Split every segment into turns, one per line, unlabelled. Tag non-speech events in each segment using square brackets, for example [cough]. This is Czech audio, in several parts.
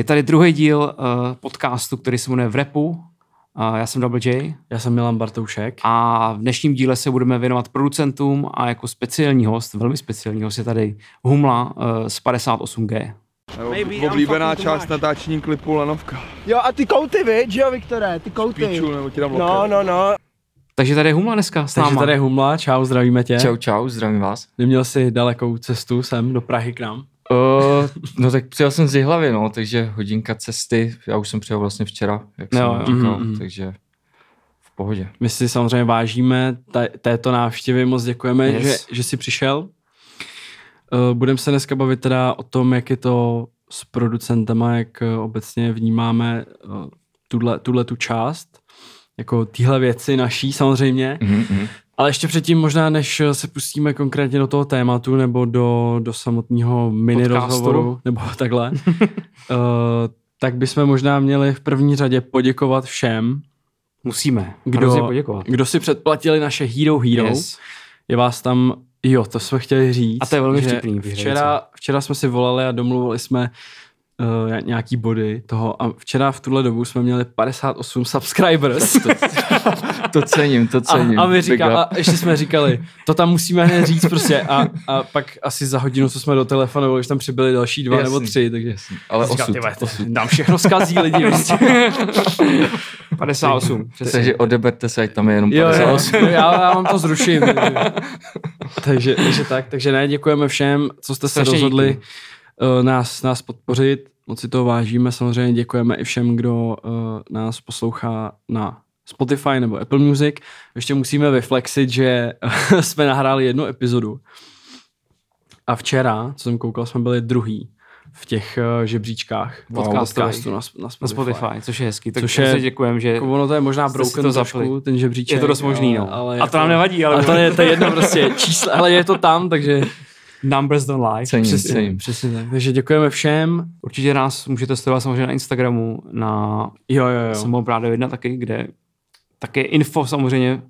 Je tady druhý díl uh, podcastu, který se jmenuje V repu. Uh, já jsem Double J.
Já jsem Milan Bartoušek.
A v dnešním díle se budeme věnovat producentům a jako speciální host, velmi speciální host je tady Humla uh, z 58G.
Oblíbená část natáčení klipu Lanovka.
Jo a ty kouty, viď, že jo, Viktore, ty kouty.
Píču, nebo ti dám
No, no, no.
Takže tady je Humla dneska s
Takže
náma.
tady je Humla, čau, zdravíme tě.
Čau, čau, zdravím vás.
Neměl jsi dalekou cestu sem do Prahy k nám?
Uh, no tak přijel jsem z Jihlavy, no, takže hodinka cesty, já už jsem přijel vlastně včera, jak jsem
jo,
jo. říkal,
mhm.
takže v pohodě.
My si samozřejmě vážíme té- této návštěvy, moc děkujeme,
Yes.
že, že jsi přišel. Uh, Budeme se dneska bavit teda o tom, jak je to s producentama, jak uh, obecně vnímáme uh, tuhle, tuhle tu část, jako tyhle věci naší samozřejmě.
Mhm, mhm.
Ale ještě předtím možná, než se pustíme konkrétně do toho tématu nebo do, do samotného mini
Podcastu.
rozhovoru, nebo [laughs] takhle, uh, [laughs] tak bychom možná měli v první řadě poděkovat všem,
Musíme.
Kdo-
poděkovat.
kdo si předplatili naše Hero Hero.
Yes.
Je vás tam, jo, to jsme chtěli říct.
A to je velmi vtipný,
Včera, včera jsme si volali a domluvili jsme uh, nějaký body toho a včera v tuhle dobu jsme měli 58 subscribers.
To cením, to cením.
A, a, my říká, a ještě jsme říkali, to tam musíme hned říct prostě a, a pak asi za hodinu, co jsme do telefonu, už tam přibyli další dva
Jasný,
nebo tři, takže
Jasný, ale
říká,
osud,
to
osud.
nám všechno zkazí lidi. Prostě. [laughs]
58. přesně.
Takže odeberte se, ať tam je jenom
Jo, jo,
58.
jo, já, já vám to zruším. [laughs] takže, takže tak, takže ne, děkujeme všem, co jste se
Strašně
rozhodli
díky.
Uh, nás, nás podpořit. Moc si toho vážíme, samozřejmě děkujeme i všem, kdo uh, nás poslouchá na Spotify nebo Apple Music. Ještě musíme vyflexit, že [laughs] jsme nahráli jednu epizodu a včera, co jsem koukal, jsme byli druhý v těch uh, žebříčkách
Wow.
podcastu na, na Spotify.
Na Spotify, což je hezký. Tak
Což je-
je, děkujeme, že
Jako ono to je možná broken
to
trošku, ten žebříček.
je to dost možný. No.
Ale, ale
a to nám nevadí, ale,
ale to je, to je jedno prostě číslo, ale je to tam, takže
numbers don't lie.
Cením,
přesně,
cením.
přesně tak. Takže děkujeme všem.
Určitě nás můžete sledovat samozřejmě na Instagramu, na
Jo, jo, jo.
Samo Prádo 1 taky, kde také info samozřejmě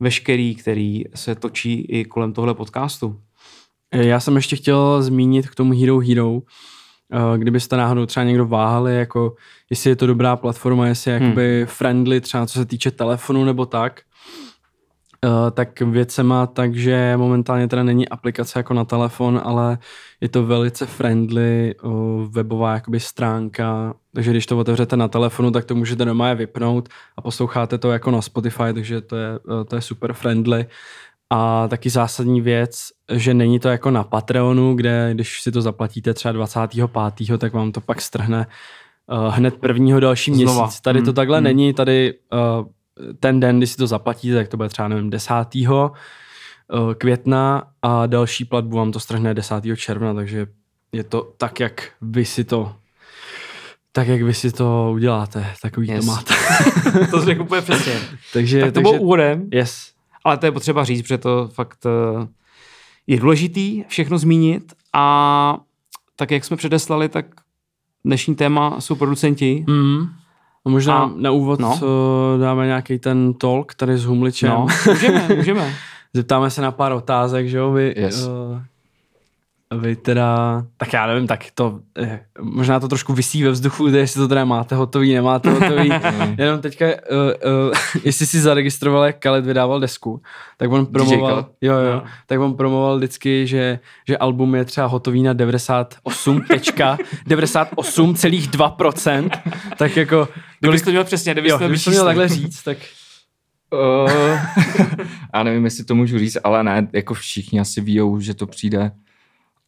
veškerý, který se točí i kolem tohle podcastu.
Já jsem ještě chtěl zmínit k tomu Hero Hero, eh, kdybyste náhodou třeba někdo váhali, jako jestli je to dobrá platforma, jestli je
Hmm.
jakoby friendly, třeba co se týče telefonu nebo tak, tak věc se má tak, že momentálně teda není aplikace jako na telefon, ale je to velice friendly eh, webová jakoby stránka, takže když to otevřete na telefonu, tak to můžete doma je vypnout a posloucháte to jako na Spotify, takže to je, eh, to je super friendly. A taky zásadní věc, že není to jako na Patreonu, kde když si to zaplatíte třeba 25. tak vám to pak strhne uh, hned prvního další
Znova.
měsíc. Tady to
Hmm,
takhle
hmm.
není, tady uh, ten den, kdy si to zaplatíte, tak to bude třeba nevím 10. uh, května a další platbu vám to strhne 10. června, takže je to tak, jak vy si to tak, jak vy si to uděláte, takový
Yes. [laughs]
to máte.
to řekl úplně přesně. [laughs]
takže,
Tak to
takže,
bylo úvodem,
yes.
ale to je potřeba říct, protože to fakt eh, je důležitý všechno zmínit a tak, jak jsme předeslali, tak dnešní téma jsou producenti.
Mm. A možná
A-
na úvod
no.
no. dáme nějaký ten talk tady s Humličem.
No,
No. [laughs]
můžeme, můžeme.
Zeptáme se na pár otázek, že jo? Vy,
Yes.
uh, vy teda, tak já nevím, tak to, eh, možná to trošku vysí ve vzduchu, jestli to teda máte hotový, nemáte hotový. [laughs] Jenom teďka, uh, uh, jestli si zaregistroval, jak Khaled vydával desku, tak on promoval, jo, jo,
No.
tak on promoval vždycky, že, že album je třeba hotový na 98 tečka, 98,2%, tak jako,
Kdybys to měl přesně, kdybys
jo,
to
kdybych to měl takhle říct, tak
Uh, [laughs] [laughs] já nevím, jestli to můžu říct, ale ne, jako všichni asi ví, že to přijde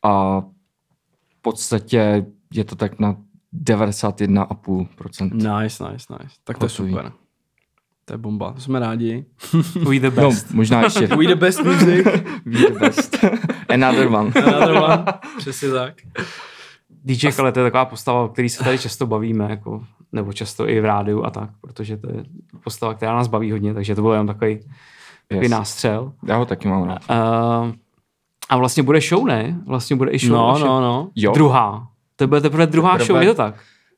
a v podstatě je to tak na 91,5%.
Nice, nice, nice. Tak to je super. To je bomba, to jsme rádi.
We the
No,
best.
možná ještě [laughs]
We the best music.
We the best. Another one.
Another one. Přesně tak.
DJ Khaled to je taková postava, o který se tady často bavíme, jako, nebo často i v rádiu a tak, protože to je postava, která nás baví hodně, takže to byl jenom takový, takový
Yes.
nástřel.
Já ho taky mám rád.
Uh, a vlastně bude show, ne? Vlastně bude i show.
No,
vaše.
no, no.
Jo.
Druhá. To bude teprve druhá
Teprve-
show, je to tak?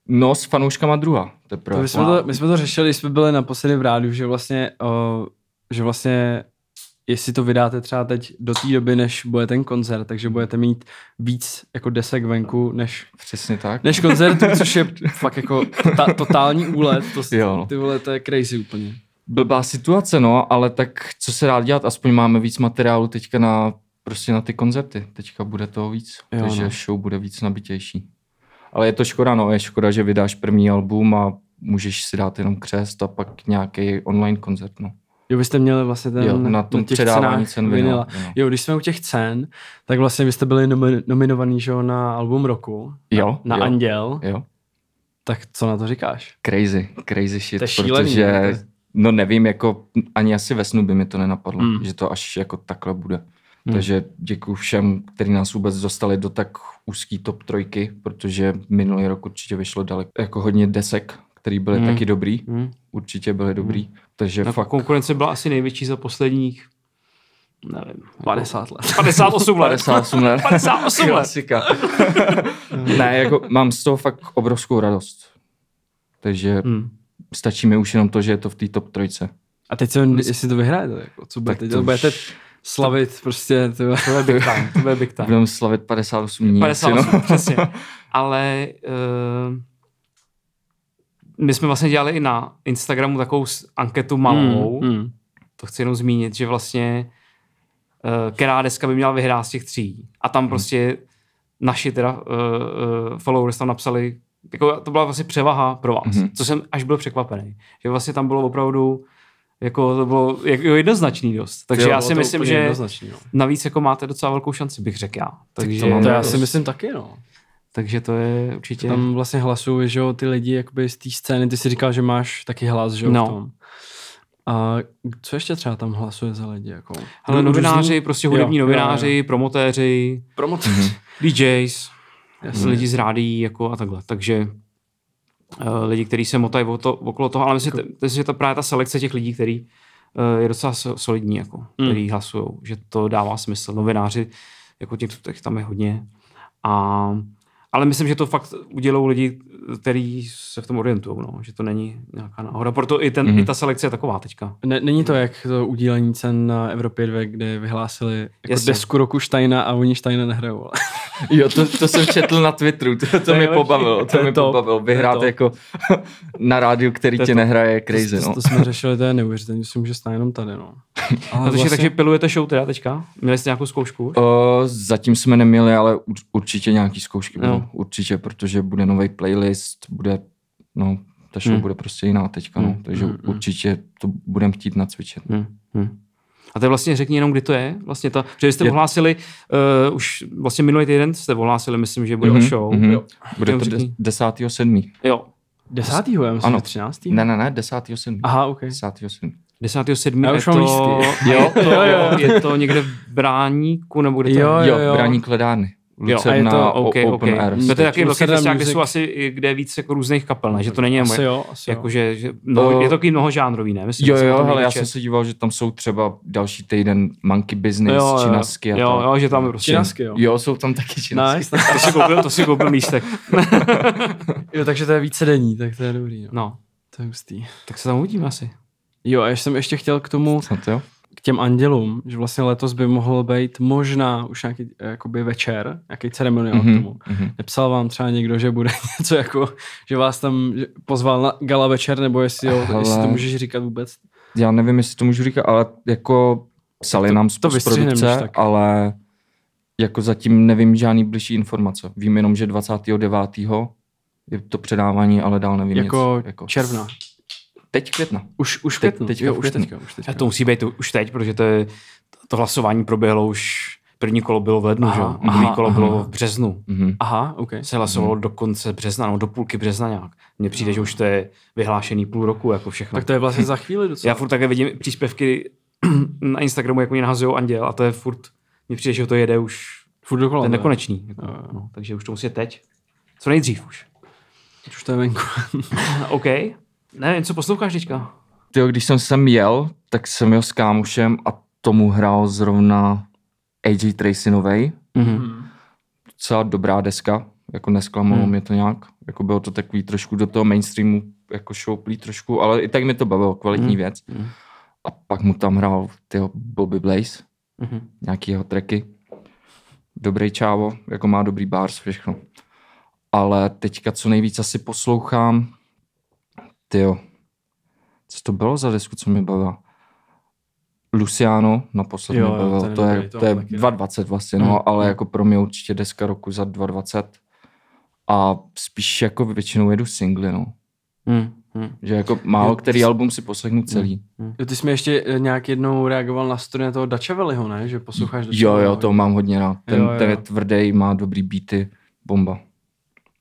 No, s fanouškama druhá. Teprve.
To my, jsme
Wow.
to, my jsme to řešili, když jsme byli naposledy v rádiu, že vlastně, uh, že vlastně jestli to vydáte třeba teď do té doby, než bude ten koncert, takže budete mít víc jako desek venku, než,
Přesně tak.
než koncertů, což je fakt jako ta, totální úlet. To,
Jo, no.
Ty vole, to je crazy úplně.
Blbá situace, no, ale tak co se dá dělat, aspoň máme víc materiálu teďka na, prostě na ty koncerty. Teďka bude toho víc,
Jo,
takže
no.
show bude víc nabitější. Ale je to škoda, no, je škoda, že vydáš první album a můžeš si dát jenom křest a pak nějaký online koncert, no.
Jo, vy jste měli vlastně ten
Jo, na tom
těch
předávání cen
vinila.
vinila, jo.
Jo, když jsme u těch cen, tak vlastně vy jste byli nomi- nominovaný že jo, na album roku,
Jo,
na
jo,
Anděl,
jo.
tak co na to říkáš?
Crazy, crazy shit,
To je šílený,
protože,
ne?
No nevím, jako ani asi ve snu by mi to nenapadlo,
Mm.
že to až jako takhle bude. Mm. Takže děkuji všem, kteří nás vůbec dostali do tak úzký top trojky, protože minulý rok určitě vyšlo daleko, jako hodně desek, který byly
Mm.
mm. taky dobrý,
Hmm.
určitě byly dobrý, mm. Takže
Ta
fakt
konkurence byla asi největší za posledních, nevím,
50 let.
58 let.
58 let.
58 let.
Klasika. [laughs] ne, jako mám z toho fakt obrovskou radost. Takže
Hmm.
stačí mi už jenom to, že je to v té top trojce.
A teď se, jestli to vyhrajete, jako, co budete dělat?
to
Budete
už-
slavit prostě.
To je big time, to je big time.
Budeme slavit 58 dní. asi,
58,
no.
přesně. Ale uh, my jsme vlastně dělali i na Instagramu takovou anketu malou,
Mm, mm.
to chci jenom zmínit, že vlastně uh, která deska by měla vyhrát z těch tří. A tam prostě naši teda uh, uh, followers tam napsali, jako to byla vlastně převaha pro vás,
Mhm.
co jsem až byl překvapený. Že vlastně tam bylo opravdu jako to bylo jako jednoznačný dost. Takže
Jo,
já si
to
myslím, že
no.
navíc jako máte docela velkou šanci, bych řekl já. Takže,
to mám
To já si myslím taky, no.
Takže to je určitě...
Tam vlastně hlasují, že jo, ty lidi jakoby z té scény, ty si říkal, že máš taky hlas, že jo,
No.
v tom. A co ještě třeba tam hlasuje za lidi, jako?
Ale
Rů-
novináři,
různý-
prostě hudební
jo, jo,
novináři,
jo.
promotéři,
Promotéři.
DJs,
Jasně.
lidi z rádií jako a takhle. Takže uh, lidi, kteří se motají o to, okolo toho, ale myslím,
Jako-
že to právě ta selekce těch lidí, který uh, je docela so- solidní, jako,
Hmm.
který hlasují, že to dává smysl. Novináři, jako těch, těch tam je hodně. A, ale myslím, že to fakt udělou lidi, kteří se v tom orientují, no, že to není nějaká náhoda. Proto i, ten,
Mhm.
i ta selekce je taková teďka.
Ne, není to jak to udílení cen na Evropě 2, kde vyhlásili jako
Jasně.
desku roku Steina a oni Steina nehrajou. Ale.
Jo, to, to jsem četl na Twitteru, to, to,
To
mě
lepší.
pobavilo,
To
to, mě
top.
pobavilo.
To
Vyhrát
top.
jako na rádiu, který
To
tě
top.
nehraje, je crazy,
to,
no.
to, to, jsme řešili, to je neuvěřitelné, to si může stát jenom tady, no. Ale
No, takže, takže pilujete show teda teďka? Měli jste nějakou zkoušku?
O, zatím jsme neměli, ale ur- určitě nějaký zkoušky.
Jo.
Určitě, protože bude nový playlist, bude, no, ta show
Hmm.
bude prostě jiná teďka, no.
Hmm,
Takže
hmm, hmm.
určitě to budeme chtít nacvičit.
Hmm, hmm. A to je vlastně řekni jenom, kdy to je. Vlastně ta, protože jste
Je-
ohlásili, uh, už vlastně minulý týden jste ohlásili, myslím, že bude
Mhm,
o show.
mhm.
Jo.
Bude to
řekni.
de- 10.7.
jo.
Desátýho, já myslím,
Ano.
že třináctýho.
Ne, ne, ne, 10.7.
Aha, ok.
10.7.
10.7.
Já
je
už mám
to,
lístky.
jo, to, [laughs]
Jo, jo,
je to někde v Bráníku, nebo kde to
Jo,
je?
Jo,
jo.
Braní Kledárny.
Jo, a
Lucerna,
je to-
OK,
o-
OK.
Open Air.
To je taky velký
Lucerna
festival, kde jsou asi, kde je víc jako různých kapel, ne? že to není jenom,
Asi jo, asi
jako,
jo.
že, že no,
O-
je to takový mnohožánrový, ne? Myslím,
Jo, jo, ale já jsem se díval, že tam jsou třeba další týden Monkey Business,
jo, jo,
Činasky a
jo,
tak.
jo, že tam je prostě.
Činasky, jo.
Jo, jsou tam taky činasky.
Nice.
To si koupil, to si koupil lístek. [laughs]
jo, takže to je více denní, tak to je dobrý. No.
No,
To je hustý.
tak se tam uvidíme asi.
Jo, a já jsem ještě chtěl k tomu,
Co to jo?
K těm andělům, že vlastně letos by mohl být možná už nějaký eh, jakoby večer, nějaký ceremoniál mm-hmm. k tomu.
mhm.
Nepsal vám třeba někdo, že bude [laughs] něco jako, že vás tam pozval na gala večer, nebo jestli, jo,
Hele.
jestli to můžeš říkat vůbec.
Já nevím, jestli to můžu říkat, ale jako psali
To-
nám z
to když tak.
ale jako zatím nevím žádný bližší informace. Vím jenom, že 29. je to předávání, ale dál nevím
Jako,
nic. Jako
června.
Teď května.
Už, už v
Teď-
květnu.
teďka
jo, už
květnu.
teďka, už teďka.
A to musí být už teď, protože to, je, to hlasování proběhlo už, první kolo bylo v lednu,
Aha,
že? druhý kolo
aha.
bylo v březnu.
Mhm.
Aha, ok.
Se hlasovalo do konce března, no do půlky března nějak. Mně přijde, že už to je vyhlášený půl roku, jako všechno.
Tak to je vlastně za chvíli docela.
Já furt také vidím příspěvky [clears throat] na Instagramu, jak oni nahazují anděl a to je furt, mně přijde, že to jede už
furt dokola.
ten
ne?
nekonečný. Jako, no, takže už to musí teď. Co nejdřív už.
Teď Už to je venku. [laughs]
OK. Nevím, co posloucháš teďka?
Tyjo, když jsem sem jel, tak jsem jel s kámošem a tomu hrál zrovna AJ Tracy novej.
Mhm.
Docela dobrá deska, jako nesklamalo
Hmm.
mě to nějak. Jako bylo to takový trošku do toho mainstreamu jako šouplý trošku, ale i tak mi to bavilo, kvalitní
Hmm.
věc.
Hmm.
a pak mu tam hrál tyho Bobby Blaze,
Mhm.
nějaký jeho tracky. Dobrý čávo, jako má dobrý bars, všechno. Ale teďka co nejvíc asi poslouchám, tyjo, co to bylo za desku, co mi bavila? Luciano naposled
Jo,
mi
jo,
bavil,
ten
to je,
to
je
mám taky rád.
2.20 vlastně, no,
Mm,
ale
mm.
jako pro mě určitě deska roku za 2.20 a spíš jako většinou jedu singly, no.
Hmm. Hmm.
Že jako málo
Jo,
který
ty jsi-
album si poslechnu celý.
Jo, ty jsi mi ještě eh, nějak jednou reagoval na story toho Dacha Valleyho, ne? Že posloucháš Dacha
Jo, jo, to mám hodně rád. Ten,
Jo, jo.
ten je tvrdý, má dobrý beaty, bomba.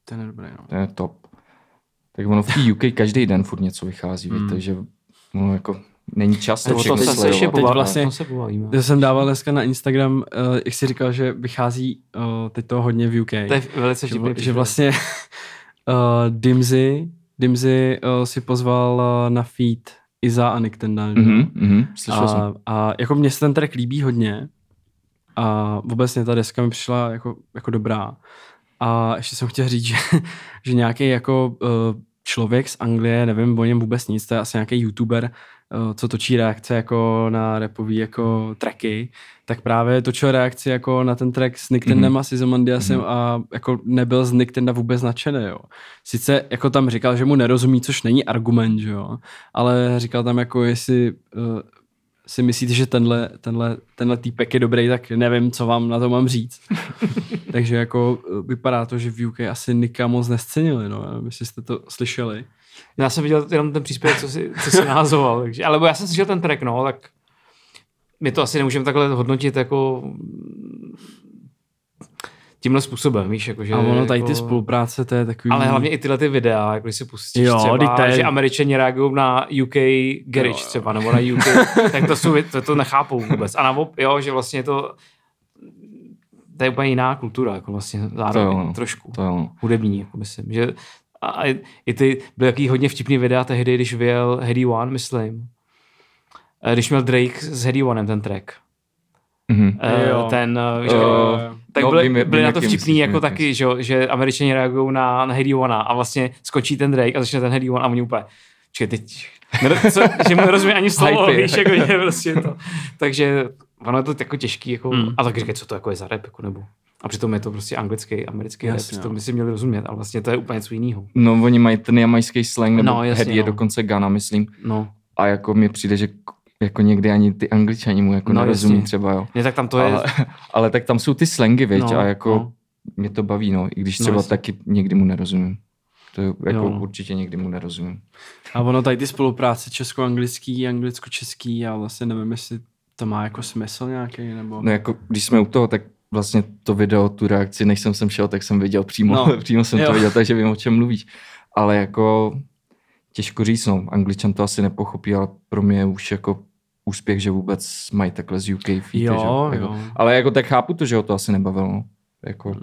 Ten je dobrý, no.
To je top. Tak ono v té UK každý den furt něco vychází,
Hmm.
mm. takže ono jako není čas to
O tom
všechno
se
teď-
ještě pobavíme.
vlastně-
o tom se pobavíme.
Já jsem dával dneska na Instagram, uh, jak jsi říkal, že vychází uh, teď to hodně v UK.
To je velice
že, že vlastně [laughs] uh, Dimzy, Dimzy uh, si pozval uh, na feed Iza a Nick Tenda. že jo?
Mhm, mhm, slyšel jsem.
a, a jako mně se ten track líbí hodně a obecně ta deska mi přišla jako, jako dobrá. A ještě jsem chtěl říct, [laughs] že, že nějaký jako uh, člověk z Anglie, nevím o něm vůbec nic, to je asi nějaký youtuber, uh, co točí reakce jako na repový jako tracky, tak právě točil reakci jako na ten track s Nicktendem
Mhm.
mm-hmm. a Sizomandiasem
Mhm.
mm-hmm. a jako nebyl z Nicktenda vůbec nadšený, jo. Sice jako tam říkal, že mu nerozumí, což není argument, že jo, ale říkal tam jako, jestli uh, si myslíte, že tenhle, tenhle, tenhle týpek je dobrý, tak nevím, co vám na to mám říct. [laughs] Takže jako eh, vypadá to, že v UK asi Nika moc nescenili, no, nevím, jestli jste to slyšeli.
Já jsem viděl jenom ten příspěvek, co si, co si nahazoval. Takže, ale já jsem slyšel ten track, no, tak my to asi nemůžeme takhle hodnotit jako tímhle způsobem, víš, jako, že,
A ono tady
jako,
ty spolupráce, to je takový...
Ale hlavně i tyhle ty videa, jako když si pustíš
Jo,
třeba,
to je-
že američani reagují na UK garage
Jo, jo.
třeba, nebo na UK, [laughs] tak to, jsou, to, to nechápou vůbec. A na jo, že vlastně to, to je úplně jiná kultura, jako vlastně zároveň,
jo, no.
trošku
To jo.
hudební, jako myslím. Že, a, i ty byly jaký hodně vtipný videa tehdy, když vyjel Heady One, myslím. Eh, Když měl Drake s Heady Onem ten track.
Mhm.
Eh,
Jo.
Ten, eh, víš, jako- tak
no,
byly,
vím,
byly na to vtipný
myslíš,
jako
vím,
taky, že, že američani reagují na, na Heady Ona a vlastně skočí ten Drake a začne ten Heady One a oni úplně, čekaj, teď, nero- co, že mu nerozumí ani slovo, víš, jako, že prostě to. Takže ono je to jako těžký, jako,
Hmm.
a tak říkají, co to jako je za rap, jako, nebo. A přitom je to prostě anglický, americký
Jasně,
rap, to
no.
by si měli rozumět, ale vlastně to je úplně něco jiného.
No, oni mají ten jamajský slang, nebo
No,
no,
jasně,
head je
no.
dokonce Ghana, myslím.
No,
A jako mi přijde, že jako někdy ani ty angličani mu jako
No,
nerozumí
jasně.
třeba, jo.
ne, tak tam to je,
ale, ale tak tam jsou ty slangy, viď,
No,
a jako
no.
mě to baví, no, i když
No,
třeba
jasně.
no, taky někdy mu nerozumím. To je, jako
Jo,
no. určitě někdy mu nerozumím.
A ono tady ty spolupráce česko-anglický, anglicko-český, já vlastně nevím, jestli to má jako smysl nějaký, nebo...
No jako, když jsme u toho, tak vlastně to video, tu reakci, než jsem sem šel, tak jsem viděl přímo,
No. [laughs]
přímo jsem
Jo.
to viděl, takže vím, o čem mluvíš. Ale jako těžko říct, no, angličan to asi nepochopí, ale pro mě už jako úspěch, že vůbec mají takhle z UK featy,
Jo,
že?
jo.
Jako, ale jako tak chápu to, že ho to asi nebavilo, no. Jako,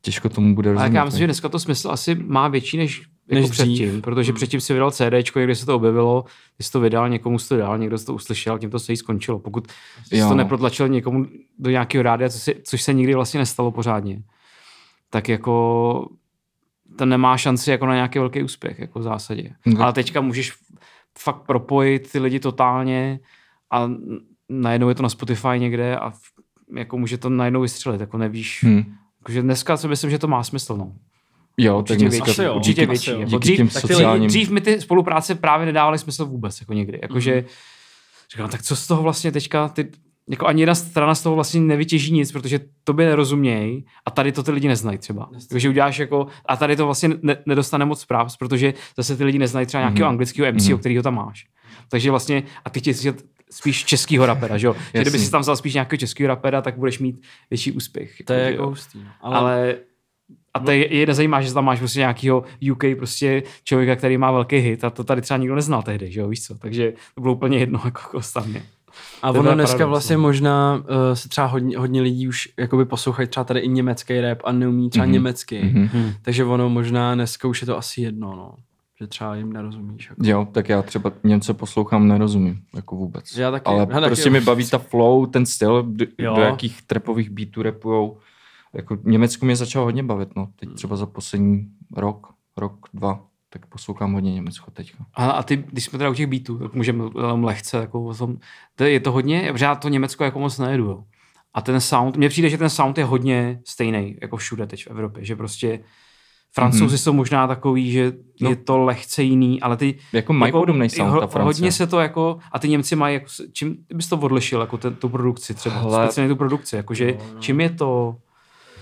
těžko tomu bude
ale
rozumět.
tak já myslím, že
no.
dneska to smysl asi má větší než, jako
Než
předtím,
dřív.
protože
Hmm.
předtím si vydal CDčko, někde se to objevilo, ty jsi to vydal, někomu jsi to dal, někdo si to uslyšel, tím to se jí skončilo. Pokud jsi
Jo.
to neprotlačil někomu do nějakého rádia, což se, což se nikdy vlastně nestalo pořádně, tak jako to nemá šanci jako na nějaký velký úspěch, jako v zásadě.
No.
Ale teďka můžeš fakt propojit ty lidi totálně a najednou je to na Spotify někde a jako může to najednou vystřelit, jako nevíš. Hmm.
Hm.
Takže dneska si myslím, že to má smysl, no.
Jo,
Určitě
tak dneska,
větší.
Jo.
Určitě větší.
jo.
Jako
díky
dřív,
těm
tak ty lidi,
sociálním...
dřív mi ty spolupráce právě nedávaly smysl vůbec, jako někdy. Jakože
Mhm.
říkám, tak co z toho vlastně teďka, ty, jako ani jedna strana z toho vlastně nevytěží nic, protože tobě nerozumějí a tady to ty lidi neznají třeba. Takže uděláš jako, a tady to vlastně ne, nedostane moc zpráv, protože zase ty lidi neznají třeba nějakého
Mhm.
anglického MC,
Mhm.
o kterého tam máš. Takže vlastně, a ty chtějí spíš českýho rapera, že jo? Že kdyby si tam vzal spíš nějakého českého rapera, tak budeš mít větší úspěch.
To je jako
jo.
hustý. no. Ale,
Ale a to je, je nezajímá, že tam máš prostě nějakého UK prostě člověka, který má velký hit a to tady třeba nikdo neznal tehdy, že jo, víš co, takže to bylo úplně jedno [laughs] jako ostatně.
A ono dneska
paradox,
vlastně
no.
možná uh, se třeba hodně, hodně lidí už jakoby poslouchají třeba tady i německý rap a neumí třeba
Mhm.
německy.
Mhm.
Hmm.
Takže ono možná dneska už je to asi jedno, no. Že třeba jim nerozumíš. Jako.
Jo, tak já třeba něco poslouchám, nerozumím, jako vůbec.
Já taky.
Ale
Já taky,
prostě mi baví ta flow, ten styl, do,
Jo.
do jakých trapových beatů rapujou. Jako Německo mě začalo hodně bavit, no. Teď třeba za poslední rok, rok, dva, tak poslouchám hodně Německo teďka.
A, a ty, když jsme teda u těch beatů, tak můžeme jenom lehce jako o tom, to je, to hodně, protože já to Německo jako moc nejedu, jo. A ten sound, mně přijde, že ten sound je hodně stejný, jako všude teď v Evropě, že prostě Francouzi mm-hmm. jsou možná takový, že no. je to lehce jiný, ale ty...
Jako mají podobný sound,
ho,
ta Francie.
Hodně se to jako, a ty Němci mají, jako, čím bys to odlišil, jako ten, tu produkci třeba,
Hele.
speciálně tu produkci, jakože čím je to...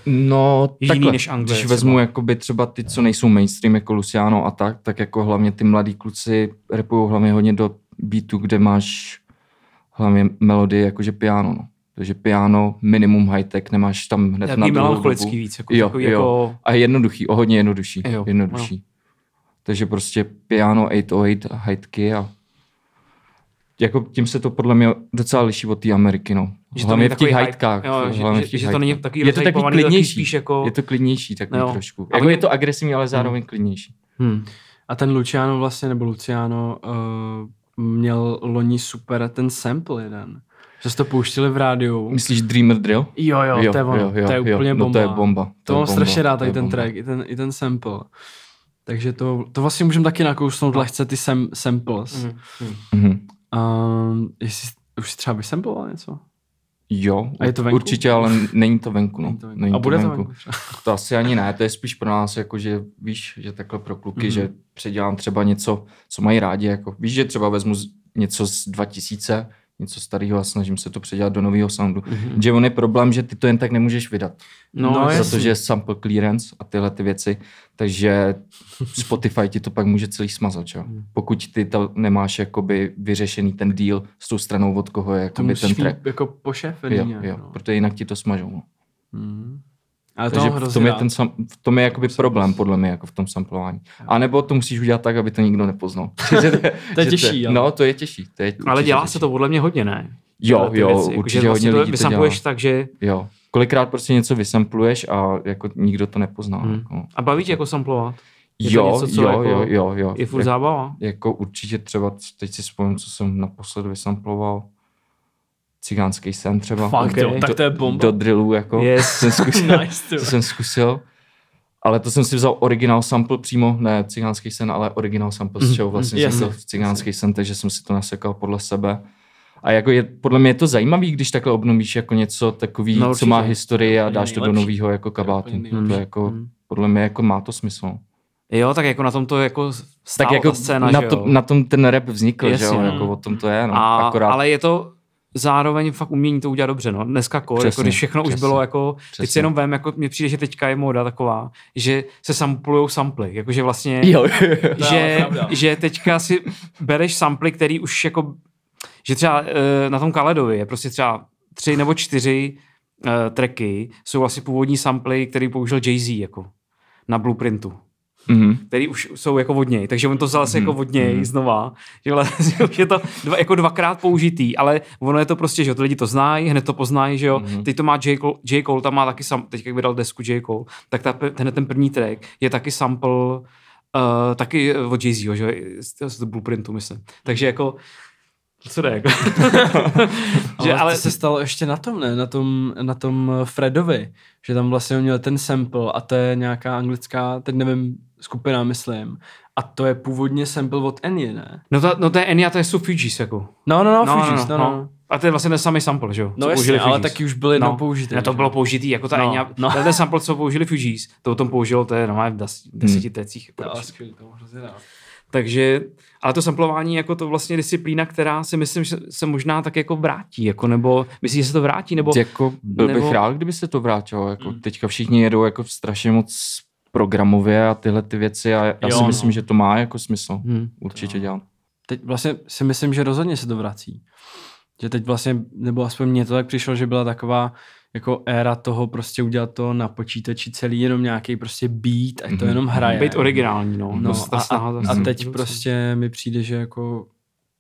No,
Jiný
takhle,
než Anglie
když
třeba.
vezmu jakoby třeba ty, co nejsou mainstream, jako Luciano a tak, tak jako hlavně ty mladí kluci repují hlavně hodně do beatu, kde máš hlavně melodii jakože piano, no. Takže piano, minimum high-tech, nemáš tam hned na
Takový
druhou
melancholický
dobu.
víc, jako,
Jo,
takový
jo.
jako...
A je jednoduchý, o hodně jednodušší.
Jo,
jednodušší. Takže prostě piano 808 a hightky a jako tím se to podle mě docela liší od té Ameriky, no.
Že to
hlavně
není
v těch hajtkách.
Jo, že-
hlavně
že-
v těch
že to není takový
Je to takový klidnější.
spíš jako-
Je to klidnější takový
Jo.
trošku. Jako
oni-
je to agresivní, ale zároveň klidnější.
Hmm.
A ten Luciano vlastně, nebo Luciano, uh, měl loni super ten sample jeden. Že jste to pouštili v rádiu.
Myslíš Dreamer Drill?
Jo, jo, to je ono. to je úplně bomba.
No to je bomba.
To mám
je bomba,
strašně rád,
to
tady ten
bomba.
track, i ten, i ten sample. Takže to, to vlastně můžeme taky nakousnout
No.
lehce ty sam, samples.
Mhm.
Um, jestli už jsi třeba vysamploval něco?
Jo,
A je to venku?
určitě, ale není to venku. No.
Není to venku.
Není
A bude to venku?
To asi ani ne, to je spíš pro nás, jako že víš, že takhle pro kluky,
Mhm.
mm-hmm. že předělám třeba něco, co mají rádi, jako víš, že třeba vezmu něco z 2000, něco starého a snažím se to předělat do nového soundu. Mm-hmm. Že on je problém, že ty to jen tak nemůžeš vydat.
No,
No,
protože je sample clearance a tyhle ty věci, takže Spotify ti to pak může celý smazat, čo?
Hmm.
Pokud ty to nemáš jakoby vyřešený ten deal s tou stranou, od koho je
To
jakoby
musíš
ten track.
jako pošefený
Jo,
nějak,
jo,
no.
protože jinak ti to smažou. No.
Mhm. Ale to
Takže v tom je, ten sam, v tom je jakoby problém, podle mě, jako v tom samplování. A nebo to musíš udělat tak, aby to nikdo nepoznal. [laughs]
To je těžší, ale.
No, to je těžší. To je
Ale dělá
těžší.
se to podle mě hodně, ne?
Jo, jo,
věci, jako,
určitě
že
hodně
to
lidí to dělá.
vysampluješ tak, že...
Jo. Kolikrát prostě něco vysampluješ a jako nikdo to nepozná.
Hmm.
Jako.
A baví tě jako samplovat? Je
Jo,
něco, co
jo,
jako
jo, jo, jo.
Je furt
Jak-
zábava?
jako určitě třeba, teď si vzpomínám, co jsem naposled vysamploval, cigánský sen třeba.
Fakt,
Okay.
jo, tak to je bomba.
Do drillu, jako.
Yes.
Jsem zkusil, [laughs]
Nice,
to jsem zkusil. Ale to jsem si vzal originál sample přímo, ne cigánský sen, ale originál sample, z čeho vlastně
Jasně.
jsem vzal cigánský sen, takže jsem si to nasekal podle sebe. A jako je, podle mě je to zajímavý, když takhle obnovíš jako něco takový,
No,
no, co má historii a dáš to do nového jako kabátu. To je jako,
Hmm.
podle mě jako má to smysl.
Jo, tak jako na tom to jako stála
tak jako
ta scéna,
na,
že
to,
jo?
na tom ten rap vznikl,
Jasně,
že jo,
no.
jako o tom to je, no.
A,
Akorát,
Ale je to zároveň fakt umění to udělat dobře, no. Dneska kor, jako
Přesně,
když všechno už
přesně,
bylo jako, teď si
přesně.
jenom vem, jako mně přijde, že teďka je móda taková, že se samplujou samply, jakože vlastně, [laughs]
jo,
že,
pravda.
že teďka si bereš samply, který už jako, že třeba eh, na tom Kaledovi je prostě třeba tři nebo čtyři uh, tracky, jsou vlastně původní samply, který použil Jay-Z jako na blueprintu
mhm.
který už jsou jako od něj, takže on to vzal
Mhm,
jako od něj
mhm.
znova, že vlastně [laughs] už je to dva, jako dvakrát použitý, ale ono je to prostě, že jo, ty lidi to znají, hned to poznají, že jo,
Mhm.
teď to má J. Cole, J. Cole tam má taky, sam, teď jak vydal desku J. Cole, tak ta, ten, ten první track je taky sample, uh, taky od Jay-Z, že jo, z z Blueprintu, myslím. Takže jako, co jde, jako. [laughs]
že, ale, to se stalo ještě na tom, ne? Na tom, na tom eh, Fredovi, že tam vlastně on měl ten sample a to je nějaká anglická, teď nevím, skupina, myslím. A to je původně sample od Enya, ne?
No, to, no to je Enya, to je Sub Fugees, jako.
No, no, no, no Fugees, no, no. no.
A to je vlastně ten samý sample, že jo?
No jasně,
použili
ale
Fugees.
taky už byl jednou
no,
použitý.
Ne, to
že?
bylo použitý, jako ta
No,
no, Enya,
no.
no. ten sample, co použili Fugees, to o tom použil, to je normálně v des, deseti tecích. Jako
To je skvělý, to hrozně rád.
Takže, ale to samplování jako to vlastně disciplína, která si myslím, že se možná tak jako vrátí, jako nebo myslíš, že se to vrátí, nebo
jako byl bych
nebo-
rád, kdyby se to vrátilo. Jako, Teďka všichni jedou jako strašně moc programově a tyhle ty věci a já
Jo,
si
no.
myslím, že to má jako smysl.
Hmm.
Určitě dělat.
Teď vlastně si myslím, že rozhodně se to vrací. Že teď vlastně, nebo aspoň mně to tak přišlo, že byla taková jako éra toho prostě udělat to na počítači celý jenom nějaký prostě beat, ať to
Mhm.
jenom hraje.
být originální, no.
No, a, a, a teď prostě mi přijde, že jako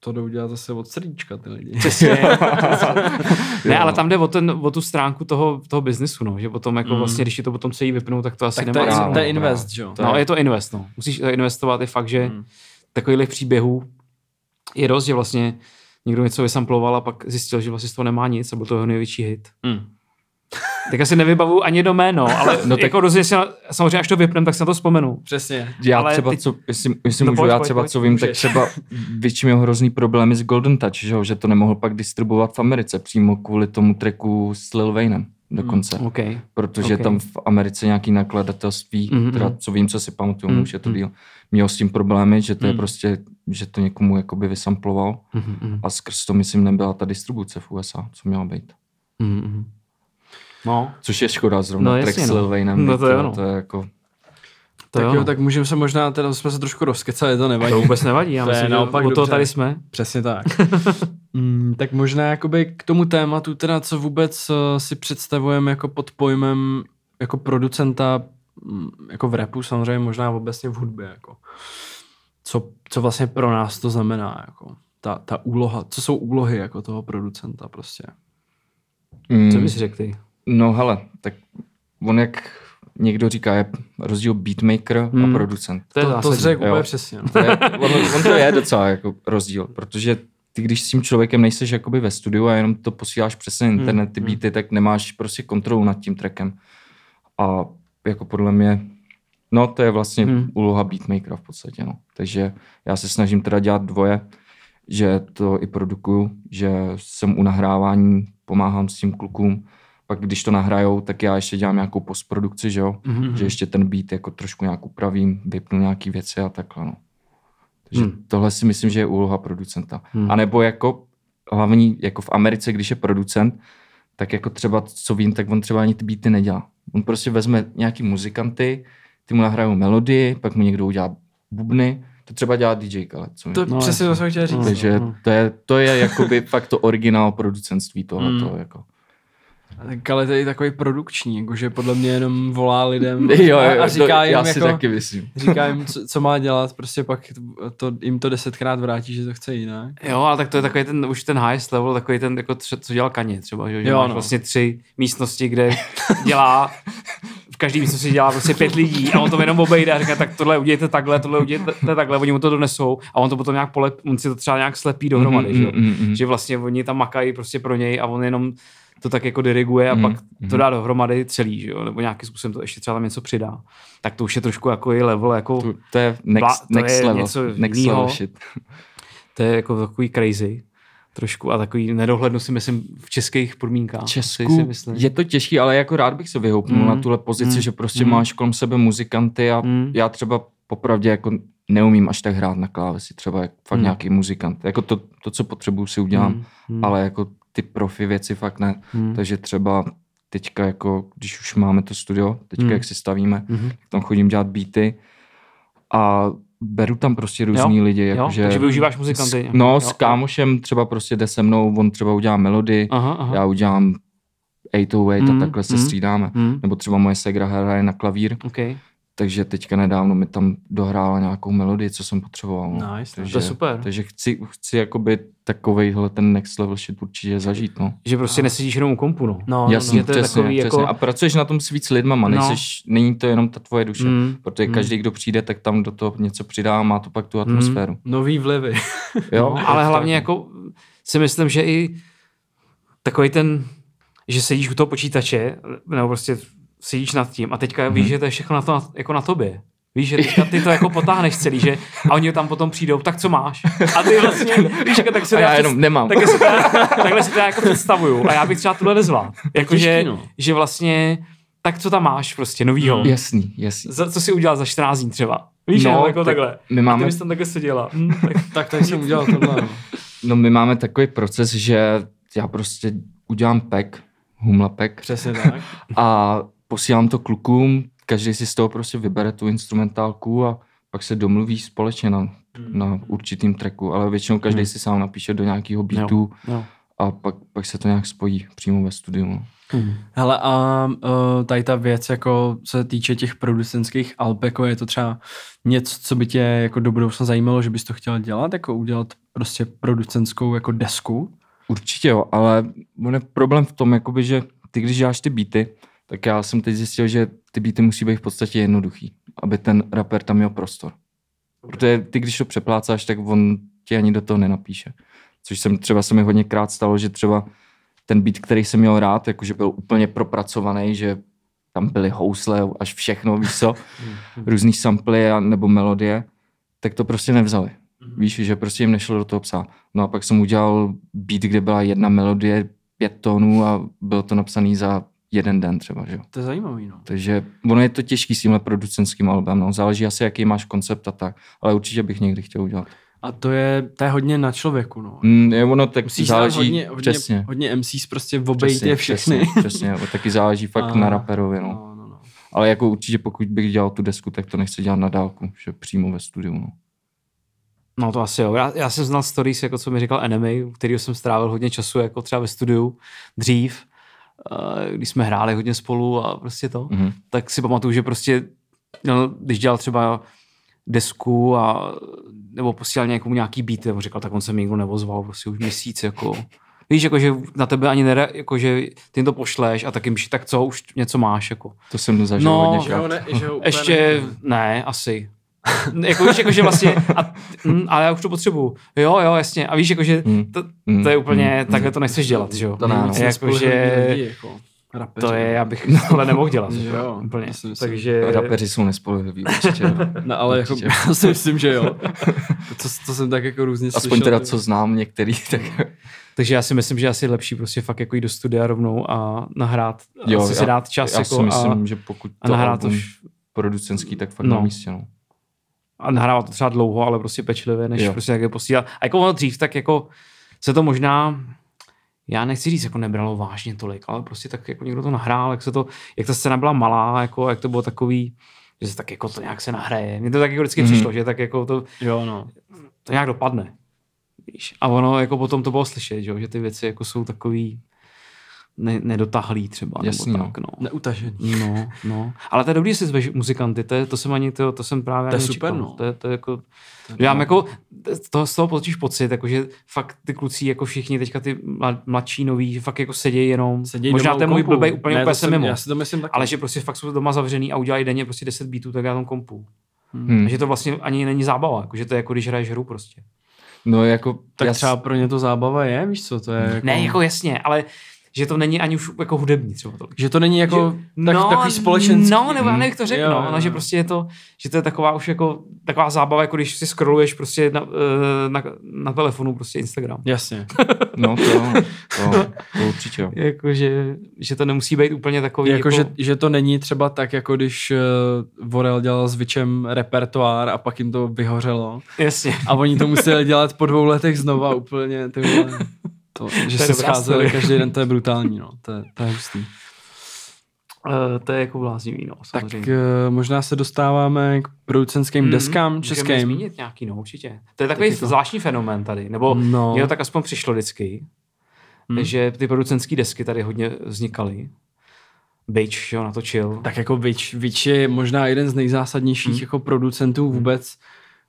to jdou dělat zase od srdíčka ty lidi.
Přesně. [laughs] ne, ale tam jde o, ten, o tu stránku toho, toho biznesu, no, že potom jako
Mm.
vlastně, když ti to potom celý vypnou, tak to asi
tak to
nemá
je,
cenu.
to je
no,
invest, jo?
To
No,
je-
je to invest, no. Musíš investovat, je fakt, že
Mm.
takových příběhů je dost, že vlastně někdo něco vysamploval a pak zjistil, že vlastně z toho nemá nic a byl to jeho největší hit.
Mm.
Teďka si nevybavu ani do jméno, ale no
tak-
jako rozhodně si na, samozřejmě až to vypnem, tak si na to vzpomenu.
Přesně.
Já
Ale
třeba,
ty-
co, jestli, jestli
No
můžu,
pojď,
já třeba
pojď,
co vím, tak
můžeš.
třeba většině měl hrozný problémy s Golden Touch, že, že to nemohl pak distribuovat v Americe přímo kvůli tomu tracku s Lil Waynem dokonce.
OK.
Protože
ok.
tam v Americe nějaký nakladatelství,
Mhm,
teda
mhm.
co vím, co si pamatuju,
Mhm,
už je to díl, měl s tím problémy, že to je
Mhm.
prostě, že to někomu jakoby vysamploval
Mhm, mhm,
a skrz to, myslím, nebyla ta distribuce v USA, co měla být.
mhm, mhm. No,
Což je škoda zrovna,
No
track
jasně,
s
no.
Lil Waynem,
No to jo, no.
to je jako...
to
tak
jo,
jo,
no.
tak můžeme se možná, teda jsme se trošku rozkecali, to nevadí.
to vůbec nevadí, já
To je
myslím, že
naopak
o toho tady jsme.
Přesně tak. [laughs] mm, tak možná jakoby k tomu tématu, teda co vůbec uh, si představujeme jako pod pojmem jako producenta mm, jako v rapu samozřejmě, možná obecně v hudbě. Jako. Co, co vlastně pro nás to znamená? Jako. Ta, ta úloha, co jsou úlohy jako toho producenta prostě?
Mm,
Co bys řekl ty?
No hele, tak on jak někdo říká, je rozdíl beatmaker
Hmm.
a producent.
To je
To, to řekl úplně přesně. No.
To je, on, on to je docela jako rozdíl, protože ty, když s tím člověkem nejseš jakoby ve studiu a jenom to posíláš přes ten internet, ty beaty, tak nemáš prostě kontrolu nad tím trackem. A jako podle mě, no to je vlastně
Hmm.
úloha beatmakera v podstatě, no. Takže já se snažím teda dělat dvoje, že to i produkuju, že jsem u nahrávání, pomáhám s tím klukům, pak když to nahrajou, tak já ještě dělám nějakou postprodukci, že jo,
Mhm.
že ještě ten beat jako trošku nějak upravím, vypnu nějaký věci a takhle, no. Takže
hmm.
tohle si myslím, že je úloha producenta.
Hmm.
A nebo jako hlavní, jako v Americe, když je producent, tak jako třeba, co vím, tak on třeba ani ty beaty nedělá. On prostě vezme nějaký muzikanty, ty mu nahrajou melodii, pak mu někdo udělá bubny, to třeba dělá DJ Khaled, co.
To
No,
no, přesně to jsem chtěl říct.
No.
Takže
no.
to je, to je jakoby fakt to originál producentství tohleto.
Hmm.
Jako.
Tak ale to je takový produkční, jakože podle mě jenom volá lidem
Jo, [laughs] jo,
a, a
to,
říká jim,
já si
jako,
taky myslím.
říká jim, co, co, má dělat, prostě pak to, jim to desetkrát vrátí, že to chce jinak.
Jo, ale tak to je takový ten, už ten highest level, takový ten, jako tře, co dělal Kaně třeba, že, že
Jo,
máš
no.
vlastně tři místnosti, kde dělá, v každý místnosti dělá prostě pět lidí a on to jenom obejde a říká, tak tohle udějte takhle, tohle udějte takhle, oni mu to donesou a on to potom nějak polep, on si to třeba nějak slepí dohromady, že, jo?
Mm, mm, mm.
že vlastně oni tam makají prostě pro něj a on jenom to tak jako diriguje a
Mm,
pak to
mm.
dá dohromady celý, že jo? nebo nějakým způsobem to ještě třeba tam něco přidá. Tak to už je trošku jako i level, jako
To, to je next,
Bla- to
next
je
level.
něco
Next
jinýho.
level shit.
to je jako takový crazy trošku a takový nedohlednu si myslím v českých podmínkách.
V
si
Česku
myslím.
je to těžký, ale jako rád bych se vyhoupnul
Mm,
na tuhle pozici,
mm,
že prostě
mm.
máš kolem sebe muzikanty a
Mm.
já třeba popravdě jako neumím až tak hrát na klávesi, třeba jak fakt
Mm.
nějaký muzikant. Jako to, to, co potřebuju, si udělám,
Mm, mm,
ale jako ty profi věci fakt ne.
mm,
Takže třeba teďka jako, když už máme to studio, teďka
Mm.
jak si stavíme, tak tam chodím dělat beaty a beru tam prostě různý lidi,
Jo,
jakože...
takže využíváš muzikanty.
S, no,
jo,
s kámošem třeba prostě jde se mnou, on třeba udělá melodii,
Aha, aha.
já udělám 808
Mm,
a takhle se
mm.
střídáme.
Hmm,
Nebo třeba moje segra hraje na klavír,
okay.
Takže teďka nedávno mi tam dohrála nějakou melodii, co jsem potřeboval. No.
Nice,
takže,
to je super.
Takže chci, chci jakoby takovejhle ten next level shit určitě zažít, no.
Že prostě nesedíš jenom u kompu, no.
No,
Jasně,
že to je
přesně,
takový
přesně.
jako-
A pracuješ na tom s víc lidmama,
No.
nejseš, není to jenom ta tvoje duše.
Mm,
Protože
mm.
každý, kdo přijde, tak tam do toho něco přidá a má to pak tu atmosféru.
Nový vlivy.
Jo,
no, [laughs] ale hlavně
no.
jako si myslím, že i takový ten, že sedíš u toho počítače, nebo prostě sedíš nad tím a teďka
Mhm.
víš, že to je všechno na, to, jako na tobě. Víš, že teďka ty to jako potáhneš celý, že a oni tam potom přijdou, tak co máš? A ty vlastně, víš, jako, tak se
A já
přes-
jenom nemám.
Takhle si to, já- takhle si to jako představuju. A já bych třeba tohle nezvládl. Jako, že,
no.
že vlastně, tak co tam máš prostě novýho?
Jasný, jasný.
Za, co jsi udělal za 14 dní třeba? Víš,
No,
jako
tak
takhle.
my
A
máme-
ty bys tam takhle seděla. Hm, tak, [laughs]
tak tady jsem udělal tohle. no.
No my máme takový proces, že já prostě udělám pack, humla pack
Přesně tak.
a posílám to klukům, každý si z toho prostě vybere tu instrumentálku a pak se domluví společně na, na určitým tracku, ale většinou každý
Hmm.
si sám napíše do nějakého beatu
jo.
a pak, pak se to nějak spojí přímo ve studiu. No.
Hele a uh, tady ta věc, jako se týče těch producentských alb, jako je to třeba něco, co by tě jako do budoucna zajímalo, že bys to chtěl dělat, jako udělat prostě producentskou jako desku?
Určitě jo, ale on je problém v tom, jakoby, že ty když děláš ty beaty, tak já jsem teď zjistil, že ty beaty musí být v podstatě jednoduchý, aby ten rapper tam měl prostor. Protože ty, když to přeplácáš, tak on ti ani do toho nenapíše. Což jsem třeba se mi hodněkrát stalo, že třeba ten beat, který jsem měl rád, jakože byl úplně propracovaný, že tam byly housle, až všechno, víš co, [laughs] různý samply a, nebo melodie, tak to prostě nevzali. Víš, že prostě jim nešlo do toho psát. No a pak jsem udělal beat, kde byla jedna melodie, pět tónů a bylo to napsaný za jeden den třeba, že jo.
To je zajímavý, no.
Takže ono je to těžký s tímhle producentským albem, no. záleží asi, jaký máš koncept a tak, ale určitě bych někdy chtěl udělat.
A to je, to je hodně na člověku, no.
Mm, je ono tak
Musíš
záleží,
hodně, hodně,
přesně,
hodně MCs prostě obejít je všechny.
Přesně, přesně, taky záleží fakt
A-
na raperovi, no.
no, no, no.
Ale jako určitě pokud bych dělal tu desku, tak to nechci dělat na dálku, že přímo ve studiu, no.
No to asi jo. Já, já jsem znal stories, jako co mi říkal Enemy, u kterého jsem strávil hodně času, jako třeba ve studiu dřív, když jsme hráli hodně spolu a prostě to,
Mhm.
tak si pamatuju, že prostě, no, když dělal třeba desku a nebo posílal někomu nějaký beat, nebo říkal, tak on se mi nikdo nevozval prostě už měsíc, jako Víš, jako, že na tebe ani nere, jako, že ty jim to pošleš a tak jim píše, tak co, už něco máš, jako.
To jsem zažil
No,
hodně
Že ne, že ho [laughs] úplně
Ještě ne, asi. [laughs] jako víš, jako, že vlastně, a, mm, ale já už to potřebuju. Jo, jo, jasně. A víš, jako, že
Hmm.
to,
Hmm,
to je úplně,
hmm,
takhle to nechceš dělat, že jo.
To ne, no.
jako, že
lidi, jako rapeři.
to je, já bych tohle nemohl dělat.
Že [laughs]
jako,
jo,
úplně.
to si myslím.
Takže,
Rapeři jsou nespolehliví, určitě.
No, ale jako,
Určitě.
já si myslím, že jo. To, to jsem tak jako různě
Aspoň
slyšel.
teda,
tak-
co znám některý, tak
takže já si myslím, že asi je lepší prostě fakt jako jít do studia rovnou a nahrát,
jo,
asi si dát čas
já
jako
si myslím,
a,
že pokud
a
to
nahrát to
album
už,
producentský, tak fakt
No.
na místě, no.
A nahrávat to třeba dlouho, ale prostě pečlivě, než
Jo.
prostě také posílat. A jako ono dřív, tak jako se to možná, já nechci říct, jako nebralo vážně tolik, ale prostě tak jako někdo to nahrál, jak se to, jak ta scéna byla malá, jako jak to bylo takový, že se tak jako to nějak se nahraje. Mně to tak jako vždycky mm-hmm. přišlo, že tak jako to,
Jo, no.
to nějak dopadne. Víš? A ono jako potom to bylo slyšet, že, že ty věci jako jsou takový ne, nedotahlý třeba.
Jasný,
nebo
no.
tak, no.
Neutažený.
No, no. Ale to je dobrý, že jsi zveš muzikanty, to, je, to jsem ani, to, to jsem právě
To je super, no.
To je, to je jako, že já mám jako, to, z toho potíš pocit, jako, že fakt ty kluci, jako všichni teďka ty mla- mladší noví, že fakt jako sedějí jenom,
Sedějí
možná ten můj blbej úplně,
Ne,
úplně
to
jsem mimo,
Já si to myslím taky.
ale že prostě fakt jsou doma zavřený a udělají denně prostě 10 beatů, tak já tam kompu.
Hmm.
A že to vlastně ani není zábava, jako, že to je jako když hraješ hru prostě.
No jako,
tak
já
třeba pro ně to zábava je, víš co, to je jako...
Ne, jako jasně, ale že to není ani už jako hudební třeba tolik.
Že to není jako
že,
tak, takový společenský.
No, nebo já nevím, jak to
Jo,
řeknu,
jo,
no, no, že
jo.
prostě je to, že to je taková už jako, taková zábava, jako když si scrolluješ prostě na, eh, na, na telefonu prostě Instagram.
Jasně. [laughs]
no to, to, to určitě jo.
Jako, že, že to nemusí být úplně takový,
jako,
jako,
že, že to není třeba tak, jako když uh, Vorel dělal s Vičem repertoár a pak jim to vyhořelo.
jasně.
A oni to museli dělat po dvou letech znova úplně. Ty vole. [laughs] To, že
To
se scházeli každý den, to je brutální, no. To je, to je hustý.
Uh, to je jako bláznivý, no,
Tak
samozřejmě.
uh, možná se dostáváme k producentským
Mhm,
deskám
můžeme
českým.
zmínit nějaký, no určitě. To je takový
Tak to-
zvláštní fenomén tady, nebo
No.
mně to tak aspoň přišlo vždycky,
Hmm.
že ty producentské desky tady hodně vznikaly. Bejč, jo, natočil.
Tak jako Vič, Vič je možná jeden z nejzásadnějších
Hmm.
jako producentů vůbec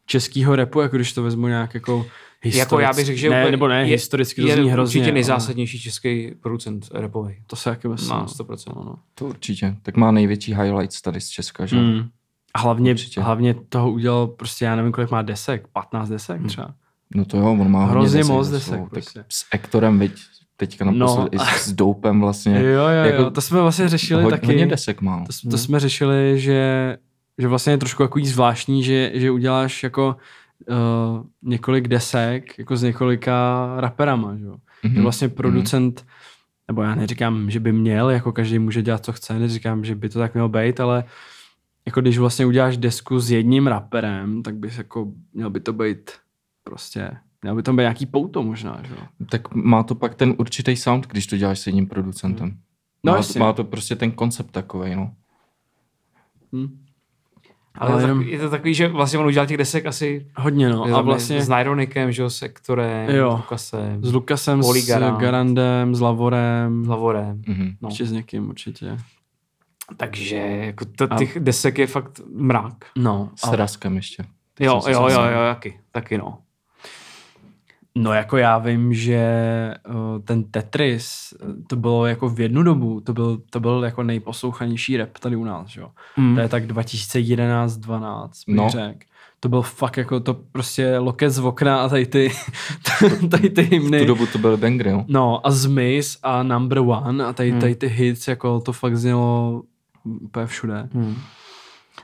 českého repu, jako když to vezmu nějak jako historicky.
Jako já bych řekl, že
ne,
úplně
nebo ne,
je,
historicky to
je
zní hrozně.
určitě
ale
nejzásadnější český producent repový.
To se jaký myslím.
Má
no.
100%.
No, no.
To určitě. Tak má největší highlights tady z Česka, že?
Mm. A hlavně,
Určitě.
hlavně toho udělal prostě, já nevím, kolik má desek, 15 desek
Hmm.
třeba.
No to jo, on má hodně
Hrozně
desek
moc desek
sebou.
prostě.
Tak s Ektorem, viď, teďka naposled
No.
i s, [laughs] Doupem vlastně.
Jo, jo,
jako
jo, to jsme vlastně řešili
Hod,
taky.
Hodně desek má.
To, to jsme řešili, že, že vlastně je trošku takový zvláštní, že, že uděláš jako uh, několik desek jako s několika raperama, že, jo?
Mhm.
že vlastně producent, nebo já neříkám, že by měl, jako každý může dělat, co chce, neříkám, že by to tak mělo být, ale jako když vlastně uděláš desku s jedním raperem, tak bys jako, měl by to být prostě, měl by to být nějaký pouto možná, že jo?
Tak má to pak ten určitý sound, když to děláš s jedním producentem.
No
má,
jasně.
má to prostě ten koncept takový, no.
Hm.
Ale,
Ale
ale
jenom-
je to takový, že vlastně on udělal těch desek asi
Hodně, no. A vlastně
s Nyronikem, že jo, s Ektorem,
Jo.
s Lukasem,
s Lukasem,
Oli
s. Garandem, s Lavorem,
s Lavorem.
Mhm.
No.
ještě s někým určitě.
Takže jako to,
A-
těch desek je fakt mrak.
No,
S Raskem ještě. Teď
Jo, jo, jo, jo, taky, taky no.
No jako já vím, že uh, ten Tetris, eh, to bylo jako v jednu dobu, to byl, to byl jako nejposlouchanější rap tady u nás, jo.
Mm.
To je tak 2011-12, bych
No.
řekl. to byl fakt jako to prostě loket z okna a tady ty, [laughs] tady ty
V tu
hymny.
dobu to byly bangry, jo.
No a Zmiz a Number One a tady,
Hmm.
tady ty hits, jako to fakt znělo úplně všude.
Hmm.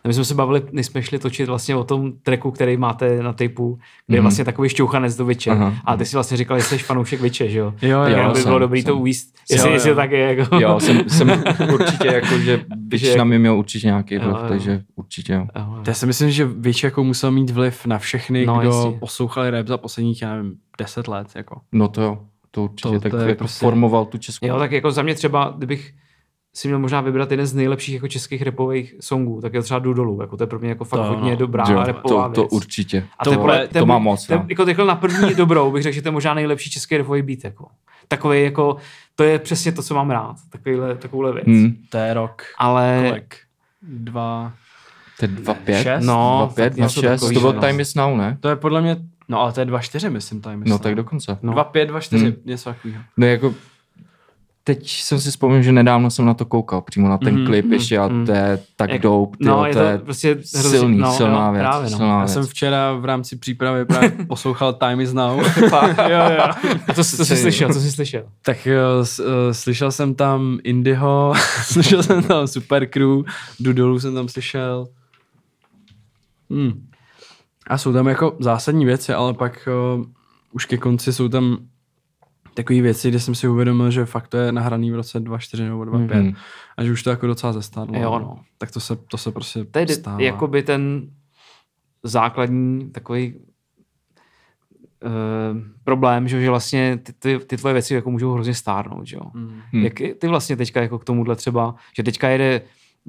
A My jsme se bavili, než jsme šli točit vlastně o tom tracku, který máte na typu, kde je
Mhm.
vlastně takový šťouchanec do Viče.
Aha.
A ty si vlastně říkal, že jsi fanoušek Viče, že jo?
Jo,
Tak
jo,
jenom by
jsem,
bylo dobrý
jsem.
to uvíst, jestli,
Jo,
jestli
jo.
to tak je. Jako.
Jo, jsem, jsem [laughs] určitě jako, že byč na mě měl určitě nějaký
Jo,
vliv,
jo.
takže určitě jo.
Jo, jo.
Já si myslím, že Vič jako musel mít vliv na všechny,
No,
no, kdo
jasně.
poslouchali rap za posledních, já nevím, deset let. Jako.
No to jo, to určitě.
To-
tak
to je
jako
prostě-
formoval tu českou.
Jo, tak jako za mě třeba, kdybych si měl možná vybrat jeden z nejlepších jako českých repových songů, tak je to třeba Jdu dolů. Jako to je pro mě jako fakt
To
hodně dobrá
jo,
repová
to, to
věc.
určitě.
A
To
to,
vole,
to,
to mám moc
to je,
rád.
jako takhle na první dobrou bych řekl, že to je možná nejlepší český repový beat. Jako. Takový jako, to je přesně to, co mám rád. Takovýhle, takovouhle věc.
Hmm.
To je rok,
Ale
kolik? Dva,
To je 2-5?
Šest?
No,
2-5,
tak něco
2-6,
takovýho,
to byl
no.
Time is Now, ne?
to je podle mě, no ale to je dva čtyři, myslím, time
No tak dokonce.
No.
Dva pět, dva čtyři,
Hmm.
něco takového.
No jako, teď jsem si vzpomněl, že nedávno jsem na to koukal, přímo na ten
Mhm,
klip
mhm,
ještě a
mhm.
to je tak
Jak-
dope, tyjo,
No, je
to je
to prostě hrozně-
silný,
no,
silná
jo,
věc,
právě, no.
silná
Já
věc.
jsem včera v rámci přípravy právě [laughs] poslouchal Time is Now. [laughs] jo, jo.
A to, to jsi slyšel, co jsi slyšel?
Tak jo, s, uh, slyšel jsem tam Indiho, [laughs] slyšel jsem tam Super Crew, Dudolu jsem tam slyšel. Hmm. A jsou tam jako zásadní věci, ale pak uh, už ke konci jsou tam takové věci, kde jsem si uvědomil, že fakt to je nahraný v roce 24 nebo 25
Mhm.
a že už to jako docela zestárlo.
Jo, no.
Tak to se, to se prostě
To je de-
stává.
jakoby ten základní takový uh, problém, že, že vlastně ty, ty, ty tvoje věci jako můžou hrozně stárnout, že jo.
Hmm.
Hmm.
Jak ty vlastně teďka jako k tomuhle třeba, že teďka jede,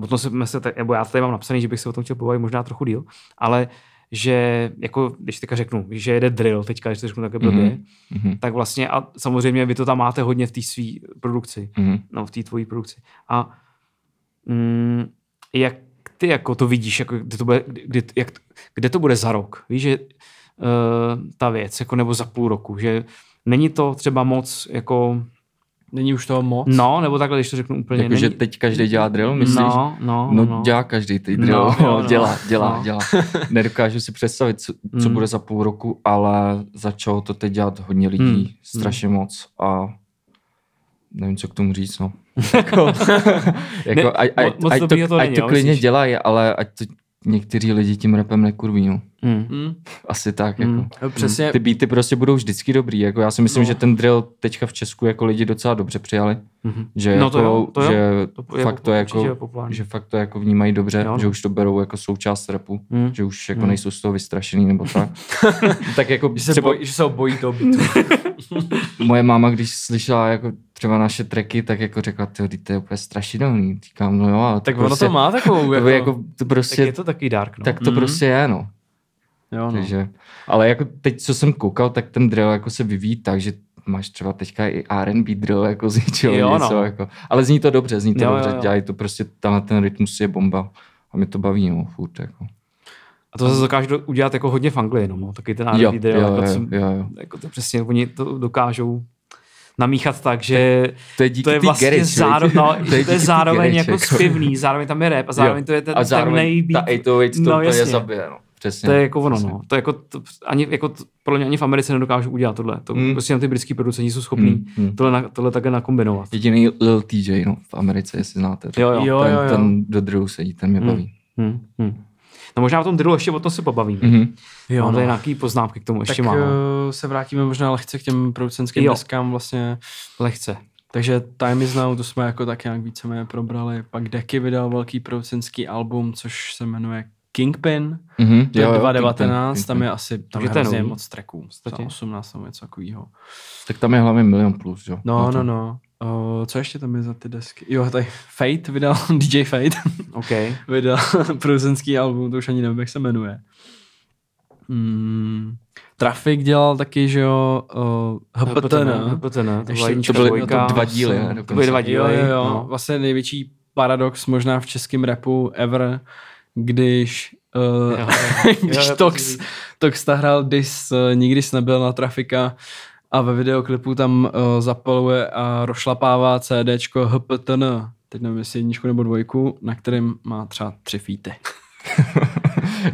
o tom jsme se, tak, nebo já to tady mám napsaný, že bych se o tom chtěl pobavit možná trochu díl, ale že jako, když teďka řeknu, že jede drill teďka, když to řeknu takhle blbě,
Mhm. Mhm.
tak vlastně a samozřejmě vy to tam máte hodně v té své produkci,
Mhm.
no v té tvojí produkci. A mm, jak ty jako to vidíš, jako kde, to bude, kdy, jak, kde to bude za rok? Víš, že uh, ta věc, jako nebo za půl roku, že není to třeba moc jako,
Není už toho moc?
no, nebo takhle, když to řeknu úplně.
Jakože
není,
teď každý dělá drill, myslíš?
No, no,
No,
no.
dělá každý ty drill,
No,
no,
jo, no.
dělá, dělá,
No.
dělá. Nedokážu si představit, co, co
Mm.
bude za půl roku, ale začalo to teď dělat hodně lidí,
Mm.
strašně moc a nevím, co k tomu říct, no. jako, [laughs] jako,
Ne,
ať, ať, ať, to, ať to klidně dělají, ale ať to někteří lidi tím repem nekurví, no.
Hmm.
Hmm. [laughs]
Asi tak,
Mm.
jako.
Přesně.
Ty beaty prostě budou vždycky dobrý, jako já si myslím,
No.
že ten drill teďka v Česku jako lidi docela dobře přijali,
Mhm.
že
No
jako,
to jo, to jo.
že
To je
fakt to jako,
populární.
že fakt to jako vnímají dobře,
Jo,
že už to berou jako součást repu,
Hmm.
že už jako
Hmm.
nejsou z toho vystrašený nebo tak. [laughs] tak jako
Že se,
třeba
bojí, že se bojí toho bytu. [laughs]
moje máma, když slyšela jako třeba naše tracky, tak jako řekla, ty to je úplně strašidelný. Říkám, no jo, ale
tak
to
ono
prostě,
to má takovou,
jako,
jako,
jako to
Tak
prostě,
je to takový dark, no.
tak to
Mhm.
prostě je, no.
jo, no.
Takže, ale jako teď, co jsem koukal, tak ten drill jako se vyvíjí tak, že máš třeba teďka i R&B drill jako z něčeho
Jo,
něco,
no.
jako. ale zní to dobře, zní to
Jo, jo,
dobře,
jo.
dělají to prostě, tenhle ten rytmus je bomba a mě to baví, no, furt, jako.
A to zase dokážu udělat jako hodně v Anglii, no. Taky ten
Jo,
R&B drill,
jo,
jako,
jo, jo, jo.
jako to přesně, oni to dokážou namíchat tak, že
To je díky
to je vlastně
garage,
záro,
viď?
no,
To je
to je, zároveň
garage,
jako
jako.
zpěvný, zároveň tam je rap a zároveň
Jo.
to je ten,
a
ten
zároveň
nejbeat.
ta 808 to,
No,
to je
jasně.
zabije, no. Přesně.
To je jako ono, no. To je jako, to, ani, jako to, podle mě ani v Americe nedokážou udělat tohle. To
Mm.
prostě jenom ty britský producenti jsou schopní
Mm, mm.
tohle, na, tohle také nakombinovat.
Jediný Lil TJ, no, v Americe, jestli znáte.
Jo, jo.
Jo,
ten,
jo, jo.
ten do drillu sedí, ten mě
Hmm.
baví.
Hmm, hmm. No možná o tom drillu ještě o tom se pobavíme.
Mhm.
Jo, Mám
no.
tady nějaký poznámky k tomu ještě
tak
mám.
uh, se vrátíme možná lehce k těm producentským
Jo.
deskám vlastně.
Lehce.
Takže Time is Now, to jsme jako tak nějak víceméně probrali. Pak Deky vydal velký producentský album, což se jmenuje Kingpin.
Mhm.
To je
Jo, jo,
2019,
Kingpin,
tam je asi tam je hrozně
nový.
moc tracků.
podstatě.
Třeba 18 nebo něco takového.
Tak tam je hlavně milion plus, jo.
No, no, no. Uh, co ještě tam je za ty desky? Jo, tady Fate vydal, [laughs] DJ Fate
OK. [laughs]
vydal [laughs] producentský album, to už ani nevím, jak se jmenuje. Mm, Traffic dělal taky, že jo, uh, HPTN.
HPTN, to
Ještě-
to byly
dvojka.
dva díly, ne,
To byly dva
Jo,
díly.
jo, jo.
No.
Vlastně největší paradox možná v českém rapu ever, když, uh, [laughs]
Jo, jo.
když
Jo,
Tox, Tox hrál dis uh, Nikdy jsi nebyl na trafika a ve videoklipu tam uh, zapaluje a rošlapává CDčko HPTN, teď nevím jestli jedničku nebo dvojku, na kterém má třeba tři feety. [laughs]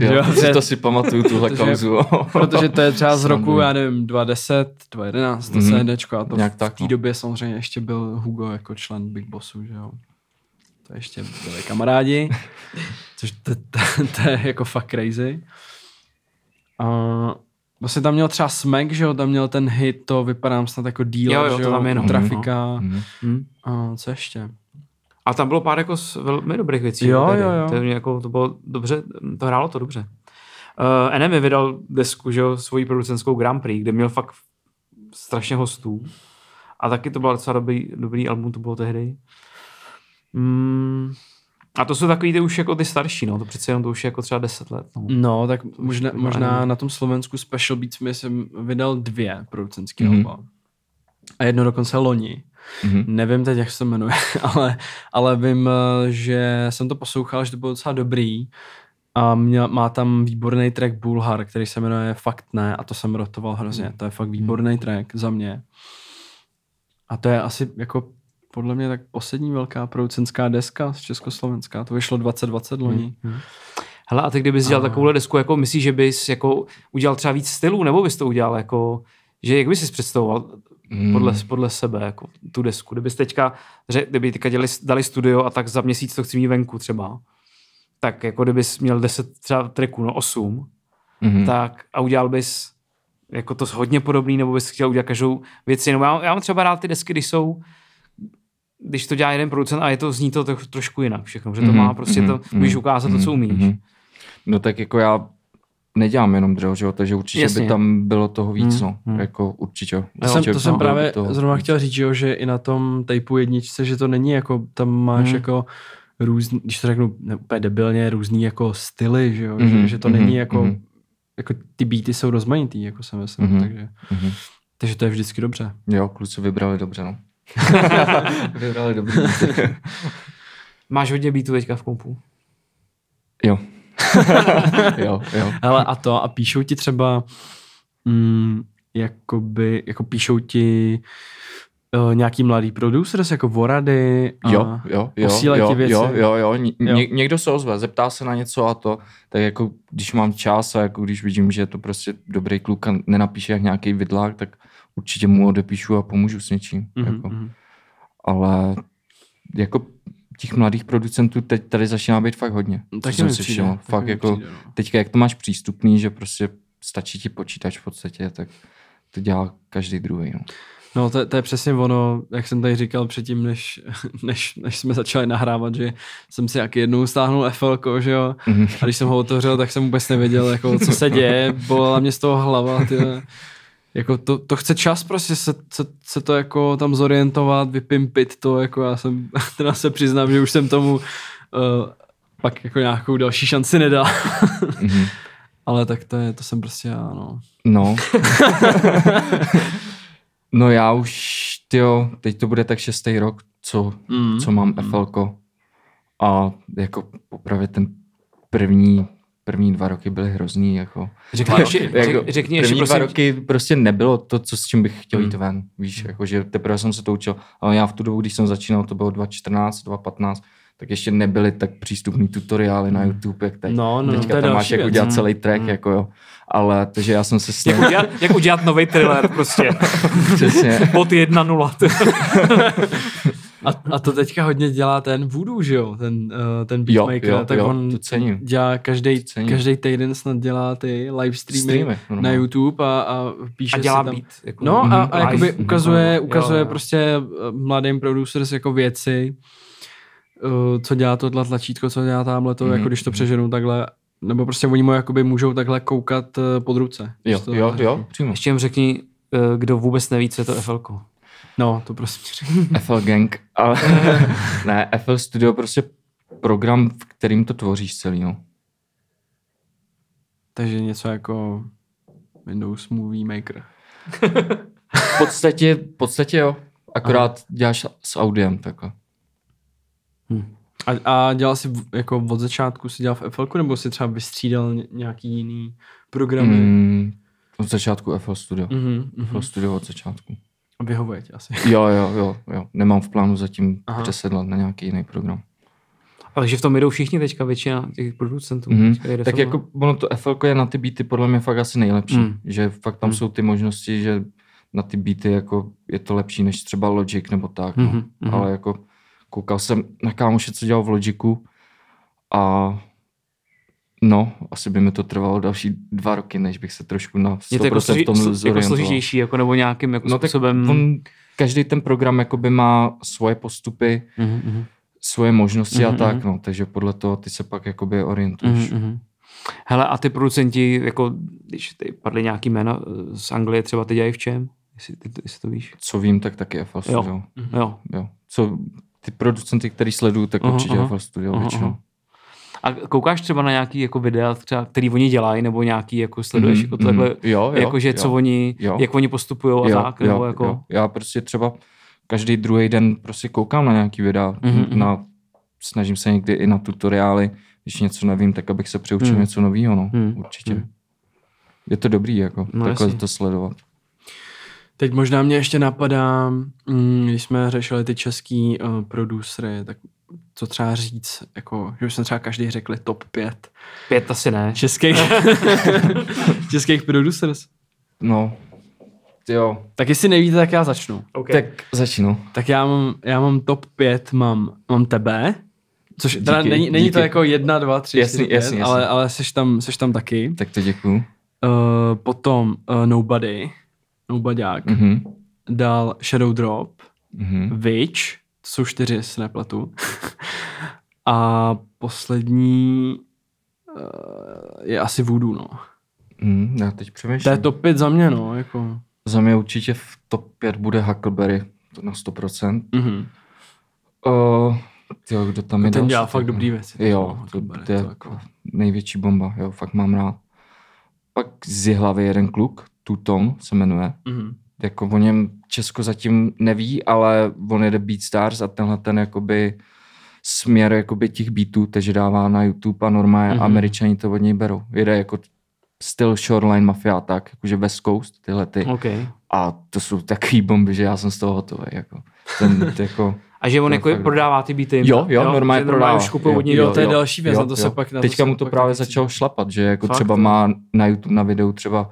Jo,
Jo,
to, si,
že-
to si pamatuju, tuhle
protože-
kauzu.
Protože to je třeba z roku, já nevím, 2010, 2011, to
Mhm.
CDčko a to
Nějak
v
tak,
té
no.
době samozřejmě ještě byl Hugo jako člen Big Bossu, že jo. To ještě byli kamarádi, [laughs] což to, to, to, je jako fakt crazy. A vlastně tam měl třeba Smack, že jo, tam měl ten hit, to vypadám snad jako deal,
Jo, jo,
že
to tam je, no.
Trafika.
Mhm.
Hm.
A co ještě?
A tam bylo pár jako s velmi dobrých věcí.
Jo,
tady.
jo, jo.
To, mě jako, to bylo dobře, to hrálo to dobře. Uh, Enemy vydal desku, že jo, svoji producentskou Grand Prix, kde měl fakt strašně hostů. A taky to bylo docela dobrý, dobrý album, to bylo tehdy. Mm, a to jsou takový ty už jako ty starší, no, to přece jenom to už je jako třeba 10 let. No.
No, tak možná,
bylo
možná na tom Slovensku Special Beats mi jsem vydal dvě producentské
Mhm.
mm-hmm. alba. A jedno dokonce loni.
Mhm.
Nevím teď, jak se to jmenuje, [laughs] ale, ale vím, eh, že jsem to poslouchal, že to bylo docela dobrý. A měl, má tam výborný track Bulhar, který se jmenuje Fakt ne a to jsem rotoval hrozně. To je fakt výborný track za mě. A to je asi jako podle mě tak poslední velká producentská deska z Československa. To vyšlo 2020 loni.
Hele, a ty kdybys dělal
A-
takovouhle desku, jako myslíš, že bys jako udělal třeba víc stylů, nebo bys to udělal jako, že jak bys si představoval
Mm.
podle, podle sebe, jako tu desku. Kdybys teďka, kdyby teďka dělali, dali studio a tak za měsíc to chci mít venku třeba, tak jako kdybys měl 10 třeba tracků, no 8,
Mhm.
tak a udělal bys jako to hodně podobný, nebo bys chtěl udělat každou věc jinou. Já, já mám třeba rád ty desky, když jsou když to dělá jeden producent a je to, zní to tro, trošku jinak všechno, že to
Mhm,
má prostě to,
mhm,
můžeš
mhm,
ukázat to, co
mhm,
umíš.
mhm. No tak jako já nedělám jenom drill, že jo, takže určitě
Jasně.
by tam bylo toho víc,
Hmm,
no,
hmm.
jako určitě.
To
Jo,
jsem, to jsem právě
toho
zrovna chtěl říct, že jo, že i na tom typu jedničce, že to není jako, tam máš
Hmm.
jako různý, když to řeknu ne, úplně debilně, různý jako styly, že jo,
Mhm,
že, že to
mhm,
není jako,
mhm.
jako ty beaty jsou rozmanitý, jako jsem myslím,
Mhm.
takže,
Mhm.
takže to je vždycky dobře.
Jo, kluci vybrali dobře, no. [laughs] vybrali dobrý. [laughs]
Máš hodně beatů teďka v kompu.
jo. [laughs] jo, jo.
Hele a to, a píšou ti třeba, mm, jakoby, jako píšou ti uh, nějaký mladý producers, jako Vorady a
Jo, jo, jo,
posílají
jo,
ti věci.
jo, jo, jo. Ně,
Jo.
Ně, někdo se ozve, zeptá se na něco a to, tak jako když mám čas a jako když vidím, že je to prostě dobrý kluk a nenapíše jak nějaký vidlák, tak určitě mu odepíšu a pomůžu s něčím.
Mhm,
jako.
mhm.
Ale jako těch mladých producentů teď tady začíná být fakt hodně. co
Taky
jsem si všiml. Fakt jako,
přijde, no.
teďka jak to máš přístupný, že prostě stačí ti počítač v podstatě, tak to dělá každý druhý. No.
No to, to je přesně ono, jak jsem tady říkal předtím, než, [laughs] než, než jsme začali nahrávat, že jsem si jak jednou stáhnul FL, že jo,
Mhm.
a když jsem ho otevřel, tak jsem vůbec nevěděl, jako, co se děje, bolela mě z toho hlava, ty, [laughs] jako to, to chce čas prostě se, se, se, to jako tam zorientovat, vypimpit to, jako já jsem, [laughs] teda se přiznám, že už jsem tomu uh, pak jako nějakou další šanci nedal, [laughs]
Mhm.
ale tak to je, to jsem prostě já, no.
No. [laughs] no já už, tyjo, teď to bude tak šestý rok, co,
Mm.
co mám FLko. A jako popravě ten první, první dva roky byly hrozný, jako.
Řekni,
Dva
ještě,
jako
řekni ještě,
první dva
prosím,
roky prostě nebylo to, co s čím bych chtěl jít
Hmm.
ven, víš, jako, že teprve jsem se to učil, ale já v tu dobu, když jsem začínal, to bylo 2014, 2015, tak ještě nebyly tak přístupný tutoriály na YouTube, jak teď.
No, no, to
Teďka tam máš
další
jako
věc.
dělat celý track, jako jo. Ale, takže já jsem se s
jak udělat, jak udělat nový thriller prostě. [laughs]
přesně,
Pod 1.0. [laughs]
A, a to teďka hodně dělá ten Voodoo, že jo, ten, uh, ten
Jo,
beatmaker,
jo,
tak
jo,
on
to cením.
dělá každý,
cením.
každý týden snad dělá ty live streamy,
Streamy,
na. YouTube a, a píše
A dělá
si tam.
beat. Jako,
No a,
Mhm,
a jakoby
live.
ukazuje,
Jo,
ukazuje
jo.
prostě eh, mladým producers jako věci, eh, co dělá tohle tlačítko, co dělá tamhle to,
Mhm,
jako když to přeženu takhle, nebo prostě oni mu jakoby můžou takhle koukat pod ruce.
jo,
to
jo, jo, přímo.
Ještě jim řekni, kdo vůbec neví, co je to FL.
No, to prostě. [laughs]
FL Gang, ale [laughs] ne, FL Studio prostě program, v kterým to tvoříš celý, no.
Takže něco jako Windows Movie Maker.
V podstatě, v podstatě jo, akorát děláš s audiem, takhle.
A, a dělal jsi jako od začátku si dělal v FL, nebo si třeba vystřídal ně- nějaký jiný programy?
Mm, od začátku FL Studio.
Mhm,
FL. Studio od začátku.
Vyhovuje ti asi.
Jo, jo, jo, jo. Nemám v plánu zatím
Aha.
přesedlat na nějaký jiný program.
Ale že v tom jdou všichni teďka, většina těch producentů.
Mhm.
jede
Tak jako ono to FL je na ty beaty podle mě fakt asi nejlepší.
Mm.
Že fakt tam
Mm.
jsou ty možnosti, že na ty beaty jako je to lepší než třeba Logic nebo tak. No.
Mhm.
Ale jako koukal jsem na kámoše, co dělal v Logicu a no, asi by mi to trvalo další dva roky, než bych se trošku na 100%
Je to jako, složi,
v tom
slo- jako
zorientoval.
složitější, jako, nebo nějakým jako
No tak
způsobem.
on, každý ten program jakoby má svoje postupy,
Mhm, mhm.
svoje možnosti a
Mhm,
tak,
mhm.
no, takže podle toho ty se pak jakoby orientuješ.
Mhm, mhm. Hele, a ty producenti, jako, když tady padly nějaký jména eh, z Anglie, třeba ty dělají v čem? Jestli, ty, jestli to víš.
Co vím, tak taky FL
Jo.
Studio.
Jo.
Jo. Co ty producenty, který sleduju, tak
Aha,
určitě
aha.
FL Studio
Aha,
většinou.
aha. A koukáš třeba na nějaký jako videa, třeba, který oni dělají, nebo nějaký jako sleduješ
Mhm,
jako takhle,
mhm. Jo, jo,
jakože co
jo.
oni,
Jo.
jak oni postupují a
jo,
tak, nebo
jo,
jako...
jo. Já prostě třeba každý druhý den prostě koukám na nějaký videa,
Mhm,
na, snažím se někdy i na tutoriály, když něco nevím, tak abych se přiučil
Mhm.
něco nového, no,
Mhm.
určitě.
Mhm.
Je to dobrý, jako,
No,
takhle
jasně.
to sledovat.
Teď možná mě ještě napadá, mm, když jsme řešili ty český uh, producery, tak co třeba říct, jako, že bychom třeba každý řekli top 5
Pět asi ne.
českých, [laughs] českých producers.
No, jo,
Tak jestli nevíte, tak já začnu.
Okay.
tak začnu.
Tak já mám, já mám top 5, mám, mám tebe, což teda
Díky,
není, není to
díky.
jako jedna, dva, tři,
Jasný,
čtyři, pět,
jasný, jasný.
ale, ale seš, tam, seš tam taky.
Tak to děkuju.
Uh, potom uh, Nobody, Nobodyák, mm.
Mhm.
dál Shadow Drop,
Mhm.
Witch, to jsou čtyři, jestli nepletu. [laughs] A poslední uh, je asi Voodoo, no.
Mhm. Já teď
To
přemýšlím.
je top 5 za mě, no, jako.
Za mě určitě v top 5 bude Huckleberry, to na 100%.
Mhm.
Uh, tyjo, kdo tam je
Ten dělá fakt
no.
dobrý věci.
Jo,
No,
to, to je
to jako-
největší bomba, jo, fakt mám rád. Pak z Jihlavy jeden kluk, Tuton se jmenuje.
Mhm.
Jako o něm Česko zatím neví, ale on jede Beatstars a tenhle ten jakoby směr jakoby těch beatů, takže dává na YouTube a normálně
Mhm.
mm-hmm. američani to od něj berou. Jede jako styl Shoreline Mafia tak, jakože West Coast, tyhle ty.
OK.
A to jsou takový bomby, že já jsem z toho hotový. Jako. Ten, [laughs] to jako,
A že on
To je
jako
fakt-
prodává ty beaty.
Jo, jo, normálně
že
prodává.
už kupují od něj
Jo, to je další věc, na to se pak- na to
Teďka
se
mu to
pak
právě začalo šlapat, že jako
Fakt,
třeba
jo.
má na YouTube na videu třeba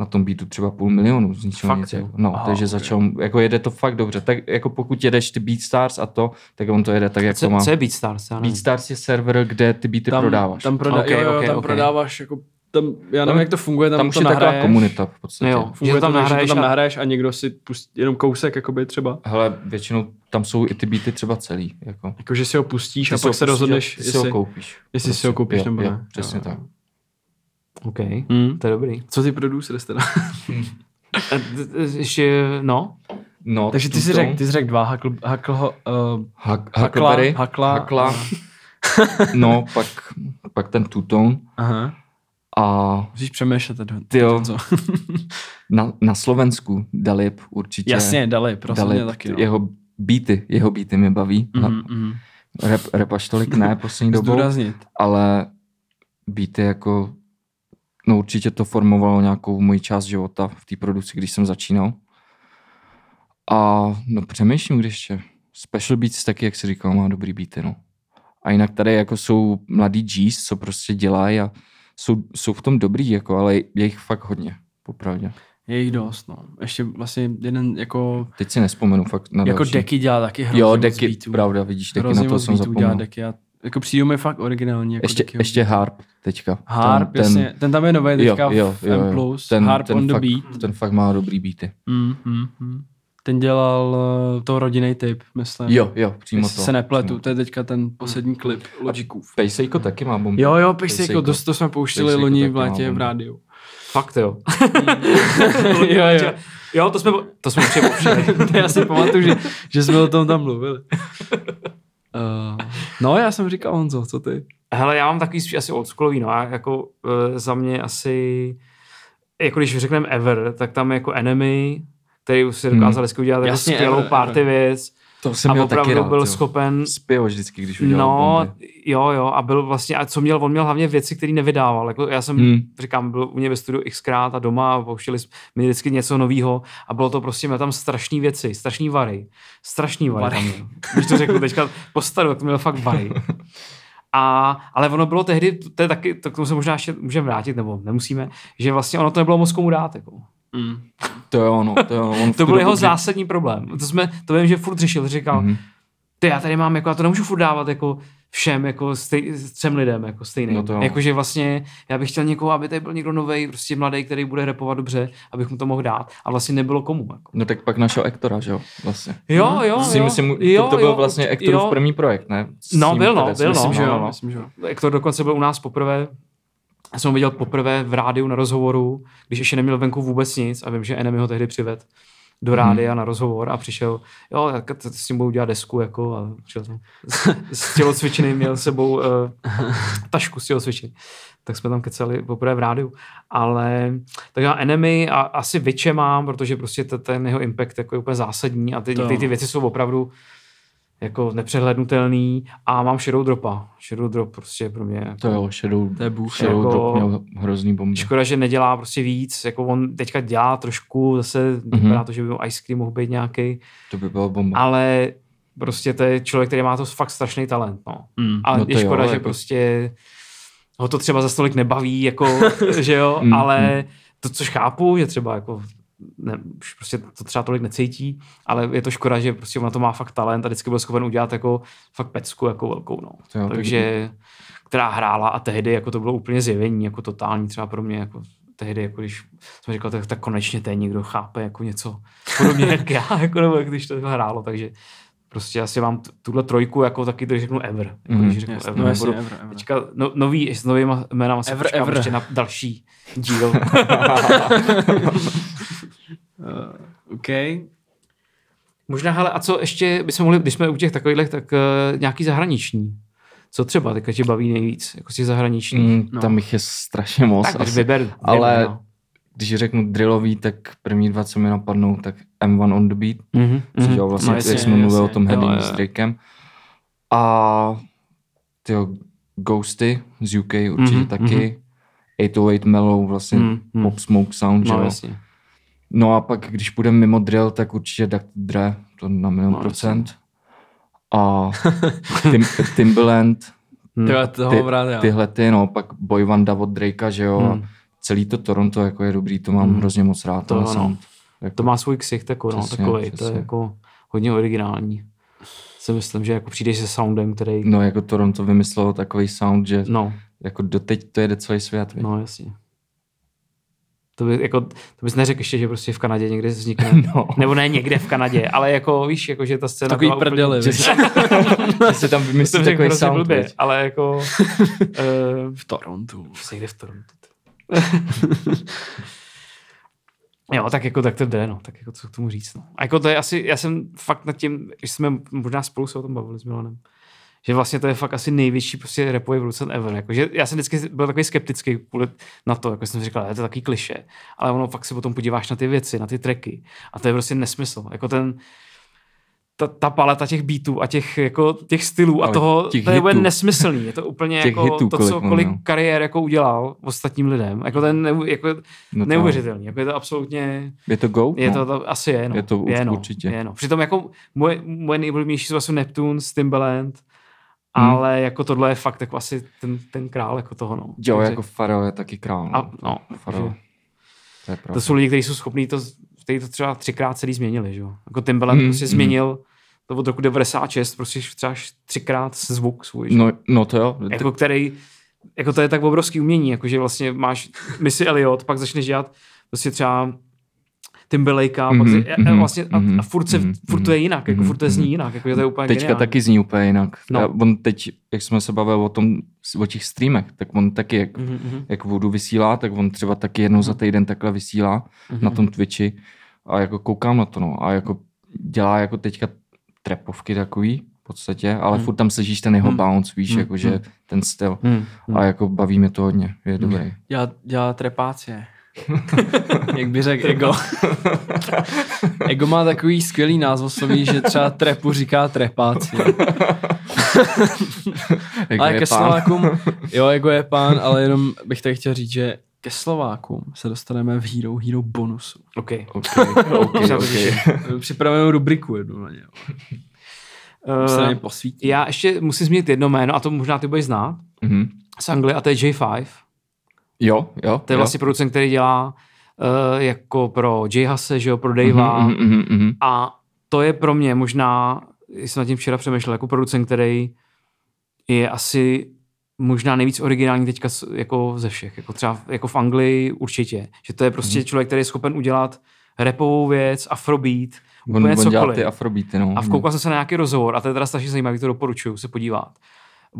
na tom beatu třeba půl milionu z ničeho
Fakt,
nic. Jako. No,
Aha,
takže
ok.
začal, jako jede to fakt dobře. Tak jako pokud jedeš ty Beatstars a to, tak on to jede tak, jak
Co,
to má.
co je Beatstars? Já nevím.
Beatstars je server, kde ty beaty
Tam,
prodáváš.
tam, proda-
Ok,
jo, jo,
ok,
tam
ok.
prodáváš jako tam, já nevím,
Tam-
jak to funguje, tam,
tam už
to
je taková
nahraješ,
komunita v podstatě.
Jo.
Funguje
Že to tam
že
nahraješ
to tam
a-
nahraješ a někdo si pustí jenom kousek, jakoby třeba.
Hele, většinou tam jsou i ty beaty třeba celý. Jako.
Jako, že si ho pustíš
Ty
a pak se rozhodneš,
ty si ho
jestli,
koupíš.
jestli si ho koupíš
jo,
nebo
jo,
ne.
Přesně
Jo,
tak.
jo.
OK.
Hmm.
To je dobrý.
Co ty producers teda? [laughs]
Ještě, no.
No,
Takže ty jsi řekl, ty jsi řekl dva, hakl, hakl, uh,
Hak-
Hakla, Hakla.
Hakla. [laughs] no, pak, pak ten Tuton
aha,
a
musíš přemýšlet. Ten,
Ty jo. [laughs] na, na Slovensku Dalip určitě.
Jasně, dali, prostě
Dalip,
taky. No.
jeho beaty, jeho beaty mě baví.
Mhm,
Mm-hmm.
mhm.
Rap, rap až tolik ne poslední dobou,
Zdůraznit.
ale beaty jako, no určitě to formovalo nějakou moji část života v té produkci, když jsem začínal. A no přemýšlím, když ještě. Special Beats taky, jak si říkal, má dobrý beaty, no. A jinak tady jako jsou mladí G's, co prostě dělají a jsou, jsou v tom dobrý, jako, ale je jich fakt hodně, popravdě.
Je jich dost, no. Ještě vlastně jeden jako,
Teď si nespomenu fakt na
jako
další.
Deky dělá taky hrozně
Jo, Deky,
beatů.
pravda, vidíš, Deky, na
Hrozně
to
moc
jsem
beatů dělá
zapomněl.
Deky. A, jako přijde mi fakt originální. Jako
Ještě,
Dekyho
ještě Harp teďka.
Harp, ten, jasně. Ten tam je nový teďka
jo, jo,
M+,
jo. Ten,
Harp
ten
on the
fakt,
beat.
Ten fakt má dobrý beaty.
Mm, mm, mm. Ten dělal uh, to rodinný typ, myslím.
Jo, jo, přímo
Jestli
to.
se nepletu,
přímo.
to je teďka ten poslední klip Logicův.
Pejsejko taky má bombu.
Jo, jo,
Pejsejko.
to, to jsme pouštili
Pejsejko
loni
taky
v létě v rádiu.
Fakt [laughs] [laughs] jo.
jo, jo.
jo, to jsme, to jsme určitě popřeli. [laughs]
já si pamatuju, že, že jsme o tom tam mluvili. Uh, no, já jsem říkal Honzo, co ty?
Hele, já mám takový spíš asi oldschoolový, no, a jako uh, za mě asi, jako když řekneme Ever, tak tam je jako Enemy, který už si dokázali hmm. udělat jako skvělou
Ever,
party
Ever.
věc.
To jsem
a
měl
opravdu
taky rád,
byl
jo.
schopen
Spěl vždycky, když udělal
No,
bomby.
jo, jo, a byl vlastně, a co měl, on měl hlavně věci, které nevydával. Jako já jsem,
Hmm.
říkám, byl u něj ve studiu xkrát a doma a pouštěli jsme mi vždycky něco nového a bylo to prostě, měl tam strašné věci, strašný vary, strašný vary.
Vary.
Tam měl. [laughs] Když to řeknu teďka postaru, tak to měl fakt vary. A, ale ono bylo tehdy, to je taky, to k tomu se možná ještě můžeme vrátit, nebo nemusíme, že vlastně ono to nebylo moc komu dát. Jako.
Mm.
To jo, no, to jo. On v
To byl jeho zásadní problém. To jsme, to vím, že furt řešil, říkal,
Mhm.
ty já tady mám, jako já to nemůžu furt dávat jako všem, jako stej, třem lidem, jako stejným.
No to.
Jakože vlastně já bych chtěl někoho, aby tady byl někdo nový, prostě mladý, který bude repovat dobře, abych mu to mohl dát. A vlastně nebylo komu. Jako.
No tak pak našel Ektora, že jo, vlastně.
Jo, jo,
Si
jo.
myslím,
jo,
to, to byl
jo,
vlastně Ektorův první projekt, ne? S
No, byl, no, byl, no.
myslím,
Myslím, že jo,
no.
myslím, že jo.
Ektor dokonce byl u nás poprvé, já jsem ho viděl poprvé v rádiu na rozhovoru, když ještě neměl venku vůbec nic a vím, že Enemy ho tehdy přived do rádia na rozhovor a přišel, jo, tak s tím budu dělat desku, jako, a přišel tam s, tělocvičným, měl s sebou uh, [laughs] tašku s tělocvičným. Tak jsme tam kecali poprvé v rádiu. Ale tak já Enemy a asi Viče mám, protože prostě ten jeho impact jako je úplně zásadní a ty, ty, ty věci jsou opravdu jako nepřehlednutelný a mám Shadow Dropa. Shadow Drop prostě je pro mě jako,
To jo, Shadow,
To je bůh.
Shadow
Jako-
Drop měl hrozný bomby.
Škoda, že nedělá prostě víc, jako on teďka dělá trošku, zase
Mhm.
mm-hmm. vypadá to, že by Ice Cream mohl být nějaký,
To by byla bomba.
ale prostě to je člověk, který má to fakt strašný talent, no.
Mm.
A
No to
je škoda,
jo,
že
jako-
prostě ho to třeba za stolik nebaví, jako, [laughs] že jo,
Mm,
ale to, což chápu, že třeba jako ne, už prostě to třeba tolik necítí, ale je to škoda, že prostě ona to má fakt talent a vždycky byl schopen udělat jako fakt pecku jako velkou, no.
Tak-
Takže, která hrála a tehdy jako to bylo úplně zjevení, jako totální třeba pro mě, jako tehdy, jako když jsem říkal, tak, tak konečně ten někdo chápe jako něco podobně [laughs] jak já, jako, nebo jak když to hrálo, takže prostě asi mám t- tuhle trojku jako taky to řeknu ever. Jako,
Mhm,
když řeknu ever,
no ever, ever.
Teďka no, nový, s novýma jménama se
Ever,
počkám
ever.
ještě na další díl. [laughs] [laughs]
OK.
Možná, hele, a co ještě bychom mohli, když jsme u těch takových, tak uh, nějaký zahraniční. Co třeba teďka tě baví nejvíc, jako z těch zahraničních? Mm,
No.
Tam jich je strašně moc.
tak
asi.
vyber, vyber
ale-
no.
Když řeknu drillový, tak první dva, co mi napadnou, tak M1 on the beat,
mm-hmm,
což dělal vlastně,
No jasně,
jak jsme mluvili o tom heading s Drakem. A tyjo, Ghosty z UK určitě
Mhm,
taky. 808 Mellow, vlastně
Mhm, mhm.
Pop Smoke Sound, že
No,
jo.
jasně.
No a pak, když půjdeme mimo drill, tak určitě Dr. Dre, to na milion
No,
procent. A [laughs] Tim, Timbaland,
Hm.
Tyhle, toho
ty,
rád já.
tyhle ty, no, pak Boy Vanda od Drakea, že jo.
Hmm.
Celý to Toronto jako je dobrý, to mám
Hmm.
hrozně moc rád.
To
sound. Jako,
To má svůj ksicht jako, no,
Přesně,
takový, to je
přesně.
jako hodně originální. Si myslím, že jako přijdeš se soundem, který,
No jako Toronto vymyslelo takový sound, že
no,
jako doteď to jede celý svět. No.
no jasně. To, by, jako, to bys neřekl ještě, že prostě v Kanadě někde vznikne. [laughs]
No.
Nebo ne někde v Kanadě, ale jako víš, jako, že ta scéna
Takový
byla
prdeli,
úplně,
víš. [laughs]
Že se tam
to
vymyslí
řekl
takový sound,
blbě, ale jako uh, [laughs]
V Torontu.
někde v Toronto. Jo, tak jako tak to jde, no, tak jako co k tomu říct, no. A jako to je asi, já jsem fakt nad tím, když jsme možná spolu se o tom bavili s Milanem, že vlastně to je fakt asi největší prostě rapový producent ever. Jako, že já jsem vždycky byl takový skeptický kvůli na to, jako jsem říkal, je to takový kliše, ale ono fakt se potom podíváš na ty věci, na ty tracky a to je prostě nesmysl. Jako ten, ta, ta paleta těch beatů a těch, jako, těch stylů a
Ale
toho, to je úplně nesmyslný. Je to úplně [laughs] jako
hitů,
to, co kolik
měl.
kariér jako udělal ostatním lidem. Jako ten neu, jako
No to-
neuvěřitelný. Jako je to absolutně
Je to go?
je
no.
to, to asi je, no.
Je to
je, no.
určitě.
Je, no. Přitom jako moje, moje nejoblíbenější jsou asi Neptunes, Timbaland,
Hmm.
ale jako tohle je fakt jako asi ten, ten král jako toho, no.
Jo,
Takže-
jako Pharrell je taky král.
a, no, takže
To je pravda.
to jsou lidi, kteří jsou schopní to, kteří to třeba třikrát celý změnili, že jo. Jako Timbaland
Mm,
prostě
mm.
změnil to od roku 96, prostě třeba třikrát zvuk svůj, že?
No, no to jo.
jako který, jako to je tak obrovský umění, jako že vlastně máš Missy Elliot, pak začneš dělat prostě třeba Timberlakea, mm-hmm, pak
Mhm,
si, a, a
mhm,
vlastně a,
mhm,
a furt, se,
mhm,
furt to je jinak, jako furt to zní jinak, jako to je úplně
Teďka
geniální.
taky zní úplně jinak.
No.
No. On teď, jak jsme se bavili o tom, o těch streamech, tak on taky, jak,
Mhm, mhm.
jak vodu vysílá, tak on třeba taky jednou za týden takhle vysílá
Mhm.
na tom Twitchi a jako koukám na to, no. A jako dělá jako teďka trepovky takový v podstatě, ale
Mhm.
furt tam slyšíš ten jeho
Mhm.
bounce, víš,
Mhm.
jakože ten styl.
Mhm.
A jako baví mě to hodně, je dobrý.
Dělá, dělá trepácie. Jak by řekl Ego. Ego má takový skvělý názvosloví, že třeba trepu říká trepáci.
Jako
ale
je
ke
pán.
Slovákům, jo, Ego je pán, ale jenom bych tady chtěl říct, že ke Slovákům se dostaneme v Hero Hero bonusu.
OK.
Okay, [laughs] okay, okay.
Připravujeme rubriku jednu na ně. Ně
Uh,
posvítí.
já ještě musím zmínit jedno jméno, a to možná ty budeš znát,
Mhm.
z Anglie, a to je J5.
Jo, jo.
To je
jo.
vlastně producent, který dělá uh, jako pro J Hase, že jo, pro Davea.
Mhm, mhm, mhm.
A to je pro mě možná, jsem nad tím včera přemýšlel, jako producent, který je asi možná nejvíc originální teďka jako ze všech. Jako třeba jako v Anglii určitě. Že to je prostě člověk, který je schopen udělat repovou věc, afrobeat,
On,
úplně
on
cokoliv.
ty afrobeaty, no.
A vkoukal jsem se na nějaký rozhovor a to je teda strašně zajímavý, to doporučuju se podívat.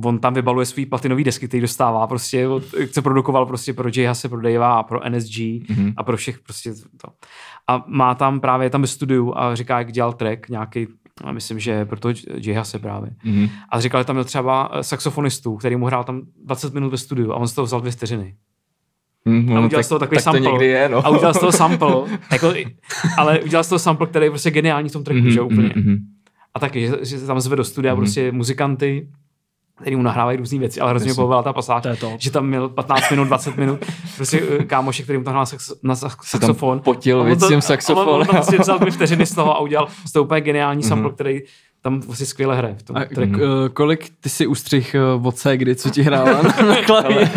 On tam vybaluje svý platinový desky, který dostává prostě, od, co produkoval prostě pro J Hase, pro Davea a pro NSG
Mhm.
a pro všech prostě to. A má tam právě je tam ve studiu a říká, jak dělal track nějaký, a myslím, že pro to J Hase právě.
Mhm.
A říkal, že tam měl třeba eh, saxofonistu, který mu hrál tam 20 minut ve studiu a on z toho vzal dvě vteřiny.
Mhm,
A udělal
tak,
z toho takový
tak to
sample.
někdy je, no.
A udělal z toho sample, [laughs] jako, ale udělal z toho sample, který je prostě geniální v tom tracku,
Mhm,
že úplně.
mhm, mhm.
A taky, že, že se tam zve do studia
Mhm.
prostě muzikanty, který mu nahrávají různé věci, ale hrozně pobavila ta pasáž,
To to.
že tam měl 15 minut, 20 minut, prostě eh, kámoše, který mu to hrál sax, na sax, saxofon.
potil
to-
saxofon.
a On, on tam prostě vzal dvě vteřiny z toho a udělal z toho úplně geniální
Mhm.
sample, který tam vlastně skvěle hraje v tom
A
tracku.
k- eh, kolik ty si ustřih eh, od kdy co ti hrála na, na [laughs] klavír?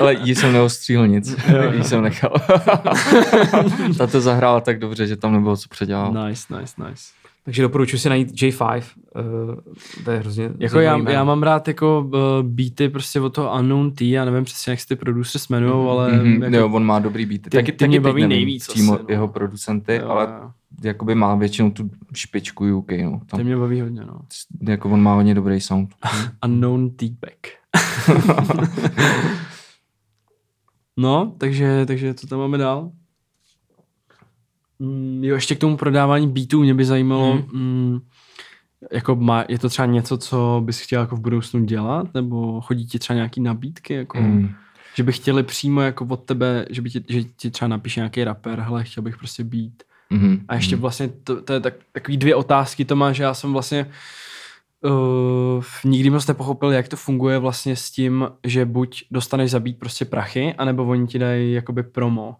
Ale jí jsem neostříl nic, [laughs] jí jsem nechal. [laughs] Ta to zahrála tak dobře, že tam nebylo co předělat.
Nice, nice, nice.
Takže doporučuji si najít J5, uh, to je hrozně
Jako já,
jméno.
já mám rád jako uh, beaty prostě od toho Unknown T, já nevím přesně, jak se ty producers jmenujou, ale
Mm-hmm.
jako,
Jo, on má dobrý beaty.
ty-
Taky,
ty
taky
mě baví nejvíc
Přímo
asi, no.
jeho producenty,
jo,
ale
jo.
jakoby má většinou tu špičku UK. No.
ty
Tam,
mě baví hodně, no.
jako on má hodně dobrý sound. [laughs]
Unknown T-back. [laughs] no, takže, takže co tam máme dál? Mm, jo, ještě k tomu prodávání beatů mě by zajímalo,
Hmm.
mm, jako má, je to třeba něco, co bys chtěl jako v budoucnu dělat, nebo chodí ti třeba nějaký nabídky, jako,
Mm.
že by chtěli přímo jako od tebe, že by ti, že ti třeba napíše nějaký rapper, hele, chtěl bych prostě být.
Mm-hmm.
A ještě vlastně, to, to je tak, takový dvě otázky to má, že já jsem vlastně uh, nikdy moc nepochopil, jak to funguje vlastně s tím, že buď dostaneš zabít prostě prachy, anebo oni ti dají jakoby promo.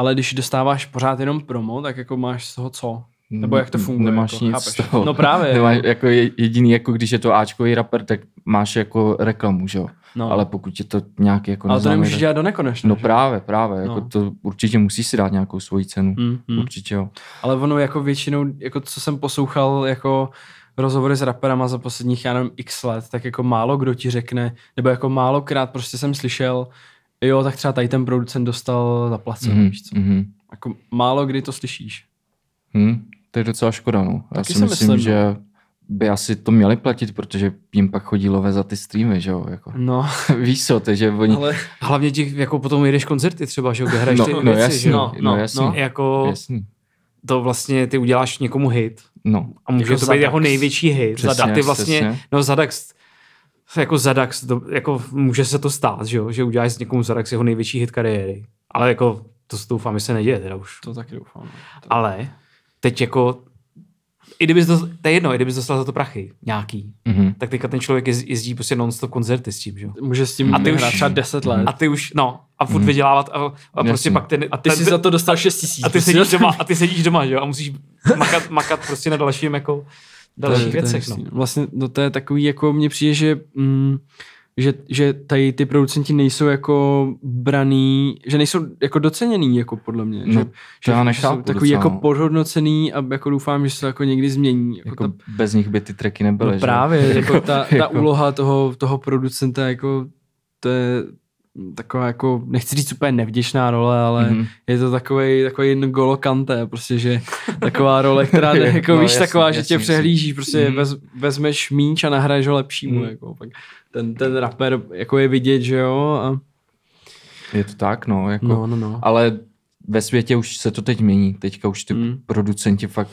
Ale když dostáváš pořád jenom promo, tak jako máš z toho co? Nebo jak to funguje?
Nemáš
jako,
nic
chápeš?
z toho.
No právě. [laughs]
Nemáš, jako je- jediný, jako když je to Ačkový rapper, tak máš jako reklamu, že jo?
no.
Ale pokud je to nějaký jako
Ale to nemůžeš dělat do nekonečna.
No
že?
právě, právě.
No.
Jako to určitě musíš si dát nějakou svoji cenu.
Mm, mm.
Určitě jo.
Ale ono jako většinou, jako co jsem poslouchal, jako rozhovory s raperama za posledních, já nevím, x let, tak jako málo kdo ti řekne, nebo jako málokrát prostě jsem slyšel, jo, tak třeba tady ten producent dostal zaplaceno,
Mhm,
víš co.
mhm.
Jako málo kdy to slyšíš.
Hm, to je docela škoda, no. Já
Taky
si myslím,
myslím,
že by asi to měli platit, protože jim pak chodí lové za ty streamy, že jo, jako.
No, [laughs]
Víš co, takže oni,
ale
Hlavně těch, jako potom jedeš koncerty třeba, že jo, hraješ
no,
ty
no,
věci,
jasný,
že jo.
no,
no,
no,
jasný,
no.
Jako
jasný,
to vlastně ty uděláš někomu hit
no,
a může
Jako
to být jeho největší hit.
Přesně,
Zada, ty vlastně,
přesně.
no Zadax, jako Zadax, to, jako může se to stát, že jo, že uděláš s někomu Zadax jeho největší hit kariéry. Ale jako to s doufám, že se neděje teda už.
to taky doufám. no.
Ale teď jako, i kdybys, to, to je jedno, i kdybys dostal za to prachy nějaký,
mhm.
tak teďka ten člověk jezdí, jezdí prostě non-stop koncerty s tím, že jo.
Může s tím
A ty
hrát
už-
třeba 10 let.
A ty už, no, a furt vydělávat a, a prostě
Jasně.
pak ten...
A ty
ten,
jsi za to dostal 6 tisíc.
a ty sedíš doma, a ty sedíš doma, že jo, a musíš makat, makat prostě na dalším jako dalších
To je- to je
věcech, no.
Vlastně no to je takový, jako mně přijde, že, mm, že, že tady ty producenti nejsou jako braný, že nejsou jako doceněný, jako podle mě.
No,
že,
to
že,
já nechápu
jsou takový
docela,
jako
no.
podhodnocený a jako doufám, že se to jako někdy změní. Jako,
Jako
jako ta,
bez nich by ty tracky nebyly,
no
že?
právě, [laughs] jako ta, ta
Jako-
úloha toho, toho producenta, jako to je taková jako, nechci říct úplně nevděčná role, ale
Mhm.
je to takový takový jen golokanté, prostě, že taková role, která ne, [laughs] jako
No,
víš,
jasný,
taková, že
jasný,
tě
jasný.
přehlížíš, prostě
Mhm.
vez, vezmeš míč a nahraješ ho lepšímu,
Mhm.
jako, pak ten, ten rapper jako je vidět, že jo, a
Je to tak, no, jako,
no, no, no.
ale ve světě už se to teď mění, teďka už ty
Mm.
producenti fakt,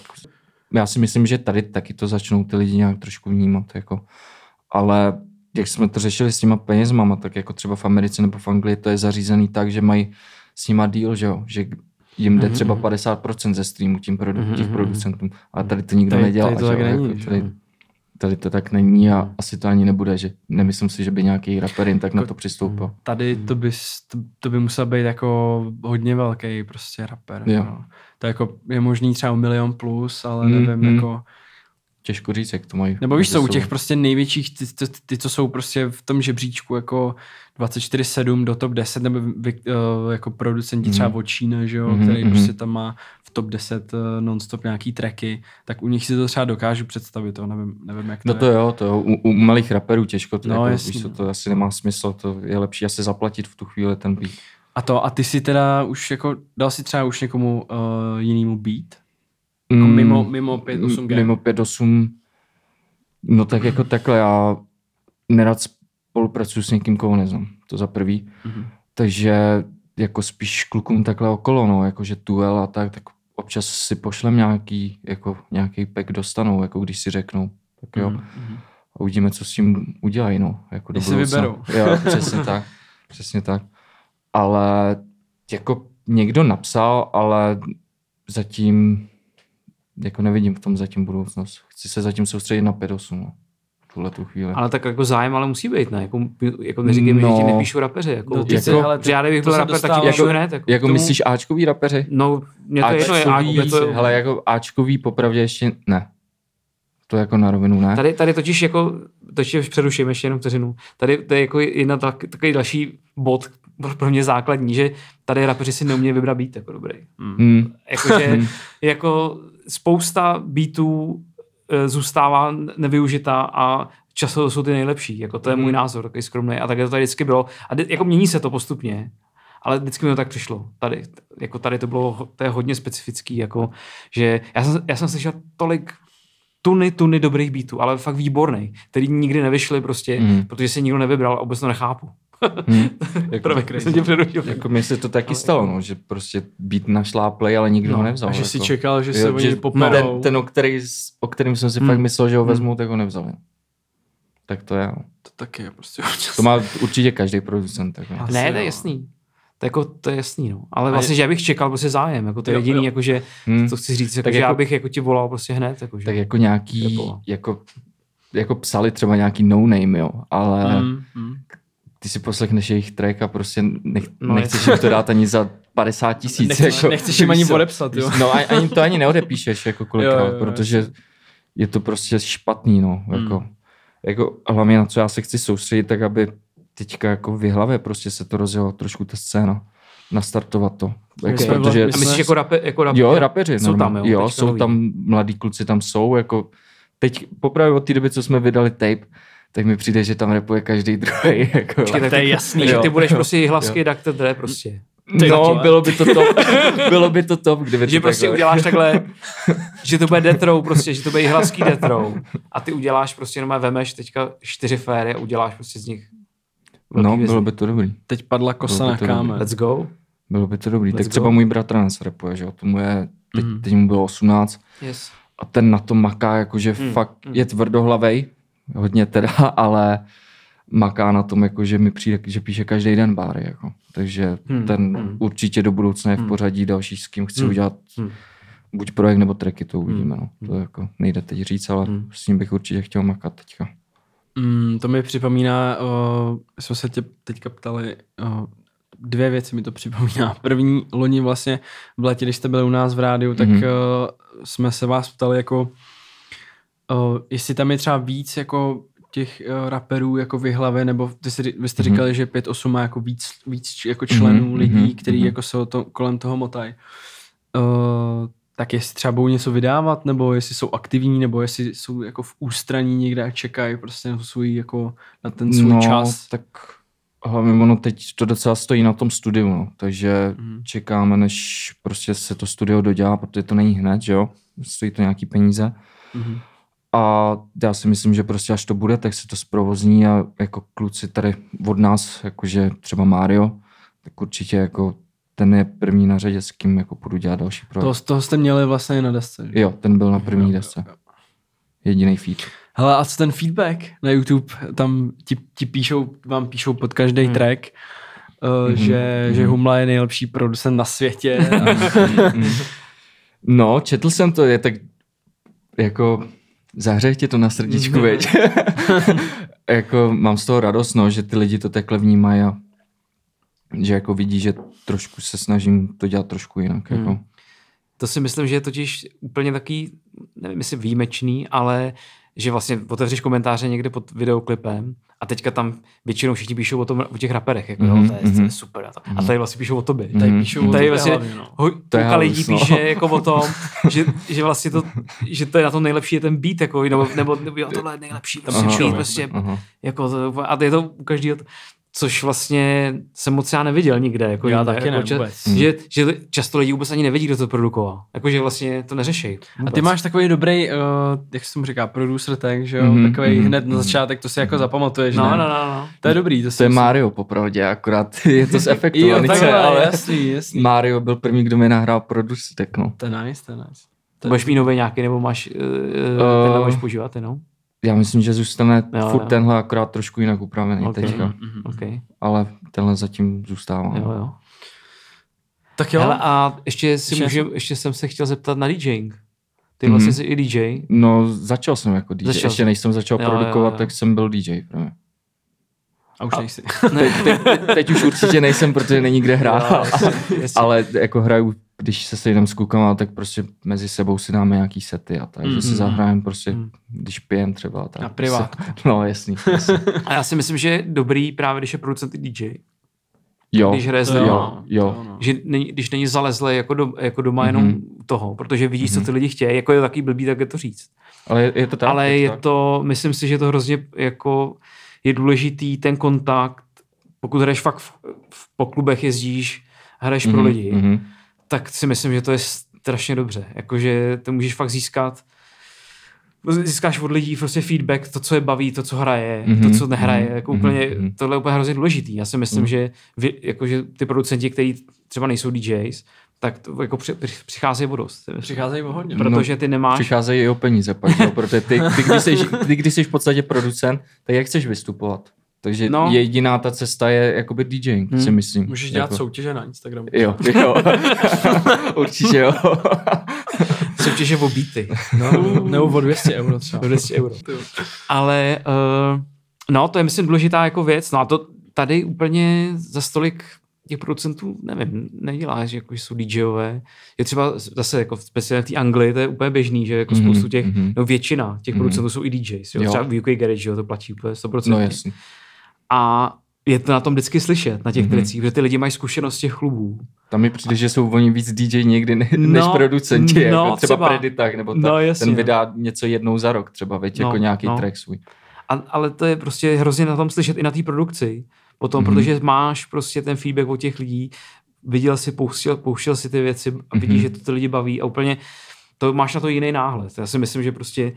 já si myslím, že tady taky to začnou ty lidi nějak trošku vnímat, jako, ale jak jsme to řešili s těma penězmama, tak jako třeba v Americe nebo v Anglii to je zařízený tak, že mají s nima deal, že jo, že jim jde
Mhm,
třeba
mhm.
50% ze streamu tím produ-
Mhm,
těch
mhm,
producentům, ale tady to nikdo
Tady-
nedělá.
tady to
že
tak
jo,
není,
jako tady, tady to tak není a asi to ani nebude, že nemyslím si, že by nějaký rapper jen tak na to přistoupil.
Tady to by, to, to by musel být jako hodně velký prostě rapper.
Jo.
No. To jako je možný třeba o milion plus, ale
Mm,
nevím,
mm.
jako...
Těžko říct, jak to mají.
Nebo víš co, u těch prostě největších, ty, ty, ty, co jsou prostě v tom žebříčku jako 24-7 do top 10, nebo vy, uh, jako producenti třeba
Mhm.
od Čína, že jo,
Mhm,
který
mhm.
prostě tam má v top 10 uh, non-stop nějaký tracky, tak u nich si to třeba dokážu představit, to nevím, nevím jak to
No to
je.
jo, to jo. U, u malých raperů těžko, to,
No,
no, jako,
jasný,
víš,
no.
to asi nemá smysl, to je lepší asi zaplatit v tu chvíli ten beat.
A to, a ty si teda už jako, dal si třeba už někomu uh, jinému beat? Jako
Mm,
mimo, mimo 5.8G?
Mimo 5.8, no tak jako takhle, já nerad spolupracuji s někým, koho neznám, to za prvý.
Mhm.
Takže jako spíš klukům takhle okolo, no, jakože duel a tak, tak občas si pošlem nějaký, jako nějaký pack dostanou, jako když si řeknou, tak jo.
Mhm.
A uvidíme, co s tím udělají, no, jako do
Jestli
budoucna.
vyberou.
Jo, přesně tak, přesně tak. Ale jako někdo napsal, ale zatím jako nevidím v tom zatím budoucnost. Chci se zatím soustředit na 5.8, no, v tuhle tu chvíli.
Ale tak jako zájem ale musí být, ne? Jako, jako neříkej mi, že ti
No.
nepíšu rapeři. Jako,
No, ty
jako,
hele,
že já kdybych
to
byl
se
rapper, tak ti píšu hned. Jako,
Jako
tomu-
myslíš Ačkový rapeři?
No, mě to je jedno, je
Ačkový,
A, je to,
hele, jako Ačkový popravdě ještě ne. To jako na rovinu ne.
Tady, tady totiž jako, to ještě přeruším ještě jenom vteřinu, tady to je jako jedna tak, takový další bod, pro mě základní, že tady rapeři si neumějí vybrat být jako dobrý.
Hmm.
Jakože jako spousta beatů eh, zůstává nevyužitá a často jsou ty nejlepší. Jako to je můj názor, takový skromný. A tak to tady vždycky bylo. A jako mění se to postupně. Ale vždycky mi to tak přišlo. Tady, jako tady to bylo, to je hodně specifický, jako, že já jsem, já jsem slyšel tolik tuny, tuny dobrých beatů, ale fakt výborný, který nikdy nevyšly prostě,
Mhm.
protože si nikdo nevybral a vůbec to nechápu.
Hmm. [laughs] jako,
jsem tě přerušil.
jako mně se to taky stalo, no, že prostě být našláplej, ale nikdo
No,
ho nevzal.
A že
jako.
si čekal, že se oni poperou.
ten, ten o, který, o kterým jsem si
Hmm.
fakt myslel, že ho vezmu, tak ho nevzali. Tak to je. no.
To taky je prostě
To má určitě každý producent. Tak,
Asi
Ne, to je jasný. To, jako, to je jasný, no. Ale vlastně, že já bych čekal prostě zájem, jako to je
Jo,
jediný,
jo.
jako, že
hmm.
to chci říct, jako,
Tak
že já
jako-
bych jako ti volal prostě hned, jako, že.
tak jako nějaký, jako, jako psali třeba nějaký no name, jo, ale
Mm, mm.
ty si poslechneš jejich track a prostě nech,
No,
nechceš jim to dát ani za 50 [laughs] tisíc.
Nechceš,
jako,
nechceš jim ani
víš co?
odepsat, jo.
No ani, ani to ani neodepíšeš, jako kolikrát,
Jo,
jo,
jo,
protože je to prostě špatný, no, jako,
Hmm.
jako hlavně na co já se chci soustředit, tak aby teďka jako v hlavě prostě se to rozjelo trošku ta scéna, nastartovat to. Jako,
jsme
protože,
A myslíš jako, rape, jako rape,
jo, rapeři,
jsou tam, jo,
jo jsou
nový.
tam, mladí kluci tam jsou, jako teď popravdě od té doby, co jsme vydali tape, tak mi přijde, že tam rapuje každý druhý. [laughs] Jako.
Počkej, tak
to je jasný,
jo.
ty budeš prostě
Jo.
hlasky Dr. Dre prostě.
Ty
no,
vole.
bylo by to top. [laughs] bylo by to top, kdyby
Že
to
prostě
takhle.
uděláš takhle, [laughs] že to bude death row, prostě, že to bude hlasky death row. A ty uděláš prostě jenom vemeš teďka čtyři féry a uděláš prostě z nich velký
No,
věci.
bylo by to dobrý.
Teď padla kosa na
to dobrý.
kámen.
Let's go.
Bylo by to dobrý.
Let's
tak
go.
třeba můj bratranec rapuje, že jo, tomu je, teď,
Mhm.
teď mu bylo 18
Yes.
a ten na tom maká, jakože
Mm,
fakt
mm.
je tvrdohlavej, hodně teda, [laughs] ale maká na tom, jako, že mi přijde, že píše každý den báry, jako. takže
Hmm,
ten
hmm.
určitě do budoucna je v
Hmm.
pořadí další, s kým chci
Hmm,
udělat
hmm.
buď projekt nebo tracky, to uvidíme,
Hmm,
no. to jako nejde teď říct, ale
Hmm.
s ním bych určitě chtěl makat teďka.
Mm, to mi připomíná, uh, jsme se tě teďka ptali, uh, dvě věci mi to připomíná. [laughs] První, loni vlastně v letě, když jste byli u nás v rádiu, tak
Mhm.
uh, jsme se vás ptali jako, uh, jestli tam je třeba víc jako těch uh, raperů jako v hlavě, nebo ty jsi, vy jste
Mhm.
říkali, že 5-8 má jako víc, víc jako členů
Mhm,
lidí,
mhm,
který
mhm.
jako se o to, kolem toho motají. Uh, tak jestli třeba budou něco vydávat, nebo jestli jsou aktivní, nebo jestli jsou jako v ústraní někde a čekají prostě na svůj jako na ten svůj
no,
čas.
tak hlavně ono teď to docela stojí na tom studiu, no. takže
Mhm.
čekáme, než prostě se to studio dodělá, protože to není hned, že jo, stojí to nějaký peníze.
Mhm.
A já si myslím, že prostě až to bude, tak se to zprovozní a jako kluci tady od nás, jakože třeba Mario, tak určitě jako ten je první na řadě, s kým jako půjdu dělat další projekt.
To, toho jste měli vlastně na desce. že?
Jo, ten byl na první desce. Jediný feed.
Hele, a co ten feedback na YouTube? Tam ti, ti píšou, vám píšou pod každý
Hmm.
hmm. track uh, že, že Humla je nejlepší producent na světě. [laughs] A,
No, četl jsem to, je tak jako zahřeje tě to na srdíčku, veď. [laughs] jako mám z toho radost, no, že ty lidi to takhle vnímají a že jako vidí, že trošku se snažím to dělat trošku jinak. Jako.
Hmm. To si myslím, že je totiž úplně taký, nevím jestli výjimečný, ale že vlastně otevřeš komentáře někde pod videoklipem a teďka tam většinou všichni píšou o, tom, o těch raperech, jako
Mhm,
mm-hmm, to, je, to je
mhm.
super. A, to, a tady vlastně píšou o tobě.
tady píšou o
Tady vlastně
hlavně, no.
ho, půlka lidí
no.
píše jako o tom, že, že vlastně to, že to je na tom nejlepší je ten beat, jako, nebo, nebo, nebo jo, tohle je nejlepší, prostě,
Aha,
beat, prostě,
aha.
jako, to, a je to u každého, což vlastně jsem moc já neviděl nikde. Jako
Já
jinde,
taky
jako,
ne, vůbec.
Že, že často lidi vůbec ani nevědí, kdo to produkoval. Jako, že vlastně to neřeší.
a ty máš takový dobrý, uh, jak se tomu říká, producer tak, že jo,
Mhm,
mm-hmm, takový
mhm,
hned na
mhm.
začátek, to si jako zapamatuješ,
No,
ne?
no, no, no.
To je dobrý. To,
To je Mario popravdě, akorát [laughs] je to
Jo,
zefektovaný,
takhle,
ale
jasný, jasný.
Mario byl první, kdo mi nahrál producek, no.
To je nice, to je nice. To
Budeš mít nový nějaký, nebo máš, uh,
Eh,
tenhle budeš používat, no?
Já myslím, že zůstane
Jo,
furt
jo.
tenhle akorát trošku jinak upravený
Ok.
teďka,
Mhm.
Okay.
ale tenhle zatím zůstává.
Jo, jo.
Tak jo.
Hele, a ještě, si
Ještě
můžem, ještě jsem se chtěl zeptat na DJing. Ty
Mhm.
vlastně jsi i DJ.
No, začal jsem jako DJ.
Začal
Ještě než jsem začal
Jo, jo,
produkovat,
jo.
tak jsem byl DJ. Právě.
A už nejsi.
Teď, teď, teď už určitě nejsem, protože není kde hrát. Ale jako hraju, když se sejdem s klukama, tak prostě mezi sebou si dáme nějaký sety a tak, že si
Mhm.
zahrajeme prostě,
Mhm.
když pijem třeba. Tak.
Na privátku. [laughs]
No, jasný. jasný.
A já si myslím, že je dobrý právě, když je producent i DJ.
Jo,
Když hraje lidma.
jo, jo.
No.
Že není, když není zalezlé jako, do, jako doma
Mhm.
jenom toho, protože vidíš, co ty lidi chtějí. Jako je to taky blbý, tak je to říct.
Ale je, je to tak.
ale
to
je
tak.
to, myslím si, že to hrozně jako je důležitý ten kontakt, pokud hraješ fakt v, v, po klubech jezdíš, hraješ mm-hmm, pro
Mhm,
lidi, mm-hmm.
Mhm.
tak si myslím, že to je strašně dobře. Jakože to můžeš fakt získat získáš od lidí prostě feedback, to, co je baví, to, co hraje, mm-hmm,
Mhm,
to, co nehraje,
mhm,
jako
mhm,
úplně,
mhm.
tohle je úplně hrozně důležitý. Já si myslím,
Mhm.
že, vy, jakože ty producenti, kteří třeba nejsou DJs, tak to jako při, při, přicházejí o dost.
Přicházejí o hodně.
Protože ty nemáš...
Přicházejí i o peníze pak, jo? protože ty, ty, když jsi, [laughs] ty, když jsi v podstatě producent, tak jak chceš vystupovat? Takže
No.
jediná ta cesta je jakoby DJing,
Hmm.
si myslím.
Můžeš dělat
jako.
soutěže na Instagramu.
Jo, jo. [laughs] Určitě jo.
soutěže o beaty.
No, nebo o 200 euro třeba.
O 200 euro. [laughs] Ale uh, no, to je myslím důležitá jako věc. No a to tady úplně za stolik těch producentů, nevím, nedělá, že jako že jsou DJové. Je třeba zase jako speciálně v té Anglii, to je úplně běžný, že jako
Mhm,
spoustu těch,
mhm.
no většina těch
Mhm.
producentů jsou i DJs. Jo?
Jo.
Třeba v UK Garage, jo, to platí úplně 100%.
No jasně.
A je to na tom vždycky slyšet, na těch
Mhm.
mm-hmm. tricích, protože ty lidi mají zkušenost z těch klubů.
Tam mi přijde, že jsou oni víc DJ někdy ne,
No,
než producenti,
no,
jako třeba,
třeba.
Preditach, nebo ta,
No, jasně.
ten vydá něco jednou za rok třeba, veď,
No,
jako nějaký
no.
track svůj.
A, ale to je prostě hrozně na tom slyšet i na té produkci. Potom,
Mhm.
mm-hmm. protože máš prostě ten feedback od těch lidí, viděl si, pouštěl, pouštěl si ty věci a vidíš,
Mhm.
že to ty lidi baví a úplně to máš na to jiný náhled. Já si myslím, že prostě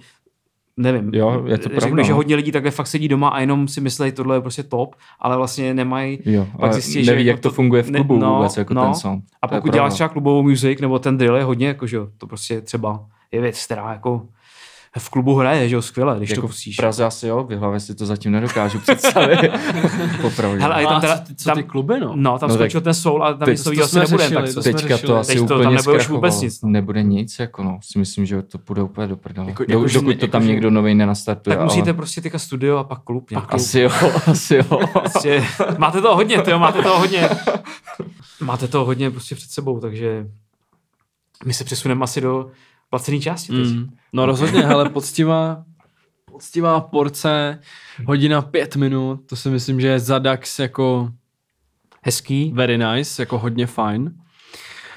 nevím,
Jo, je to
řeknu,
pravda,
že
no.
hodně lidí takhle fakt sedí doma a jenom si myslí, tohle je prostě top, ale vlastně nemají
Jo,
Pak zjistí, že
neví,
jako
jak to
to-
funguje v
ne-
klubu
no,
vůbec, jako
no.
ten sound.
a pokud děláš třeba klubovou music nebo ten drill je hodně, jako, že jo, to prostě třeba je věc, která jako v klubu hraje, že jo, skvěle, když
jako
to
v
pustíš.
Praze asi jo, v hlavě si to zatím nedokážu představit. [laughs] Popravdě.
Hele, a je tam
A
teda,
co, ty- co
tam,
ty kluby, no?
No, tam
No
no,
tak
skončil ten soul, ale tam
teď
nic to
to
asi nebude,
řešili,
tak
to
to,
Teďka to asi
Teď to tam
úplně
nebude vůbec nic, no.
Nebude nic, jako no. Si myslím, že to půjde úplně do prdele.
Jako-
Jako,
jako,
dokud
ne-
to
jako,
tam
že-
někdo nový nenastartuje.
tak musíte
ale...
prostě teďka studio a pak klub. Pak klub.
Asi jo, [laughs] asi jo.
Prostě, máte toho hodně, tyjo, máte toho hodně. Máte toho hodně prostě před sebou, takže my se přesuneme asi do placené části teď.
Mm. No rozhodně, hele, poctivá, poctivá porce, hodina pět minut, to si myslím, že je za DAX jako
Hezký.
very nice, jako hodně fajn.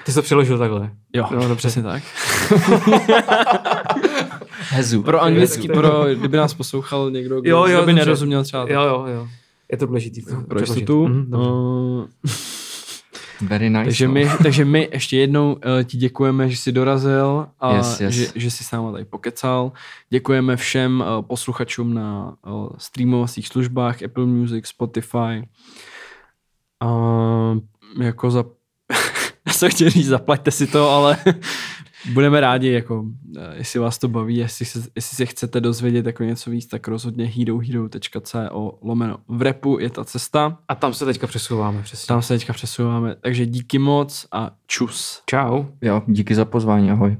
Ty jsi to přeložil takhle.
Jo,
No, dobře.
přesně tak. [laughs]
Hezu.
Pro anglický, pro, kdyby nás poslouchal někdo, kdo,
Jo, jo,
kdo by
dobře.
nerozuměl třeba
Jo, jo, jo. Je to důležitý.
pro jistotu.
Dobře.
Uh,
Very nice.
takže,
no.
my, takže my ještě jednou uh, ti děkujeme, že jsi dorazil a
Yes, yes.
Že, že jsi s náma tady pokecal. Děkujeme všem uh, posluchačům na uh, streamovacích službách Apple Music, Spotify. Uh, jako za... [laughs] Já jsem chtěl říct, zaplaťte si to, ale Budeme rádi, jako, eh, jestli vás to baví, jestli se, jestli se chcete dozvědět jako něco víc, tak rozhodně herohero.co lomeno v repu je ta cesta.
A tam se teďka přesouváme přesně.
Tam se teďka přesouváme. Takže díky moc a čus.
Čau.
Jo, díky za pozvání, ahoj.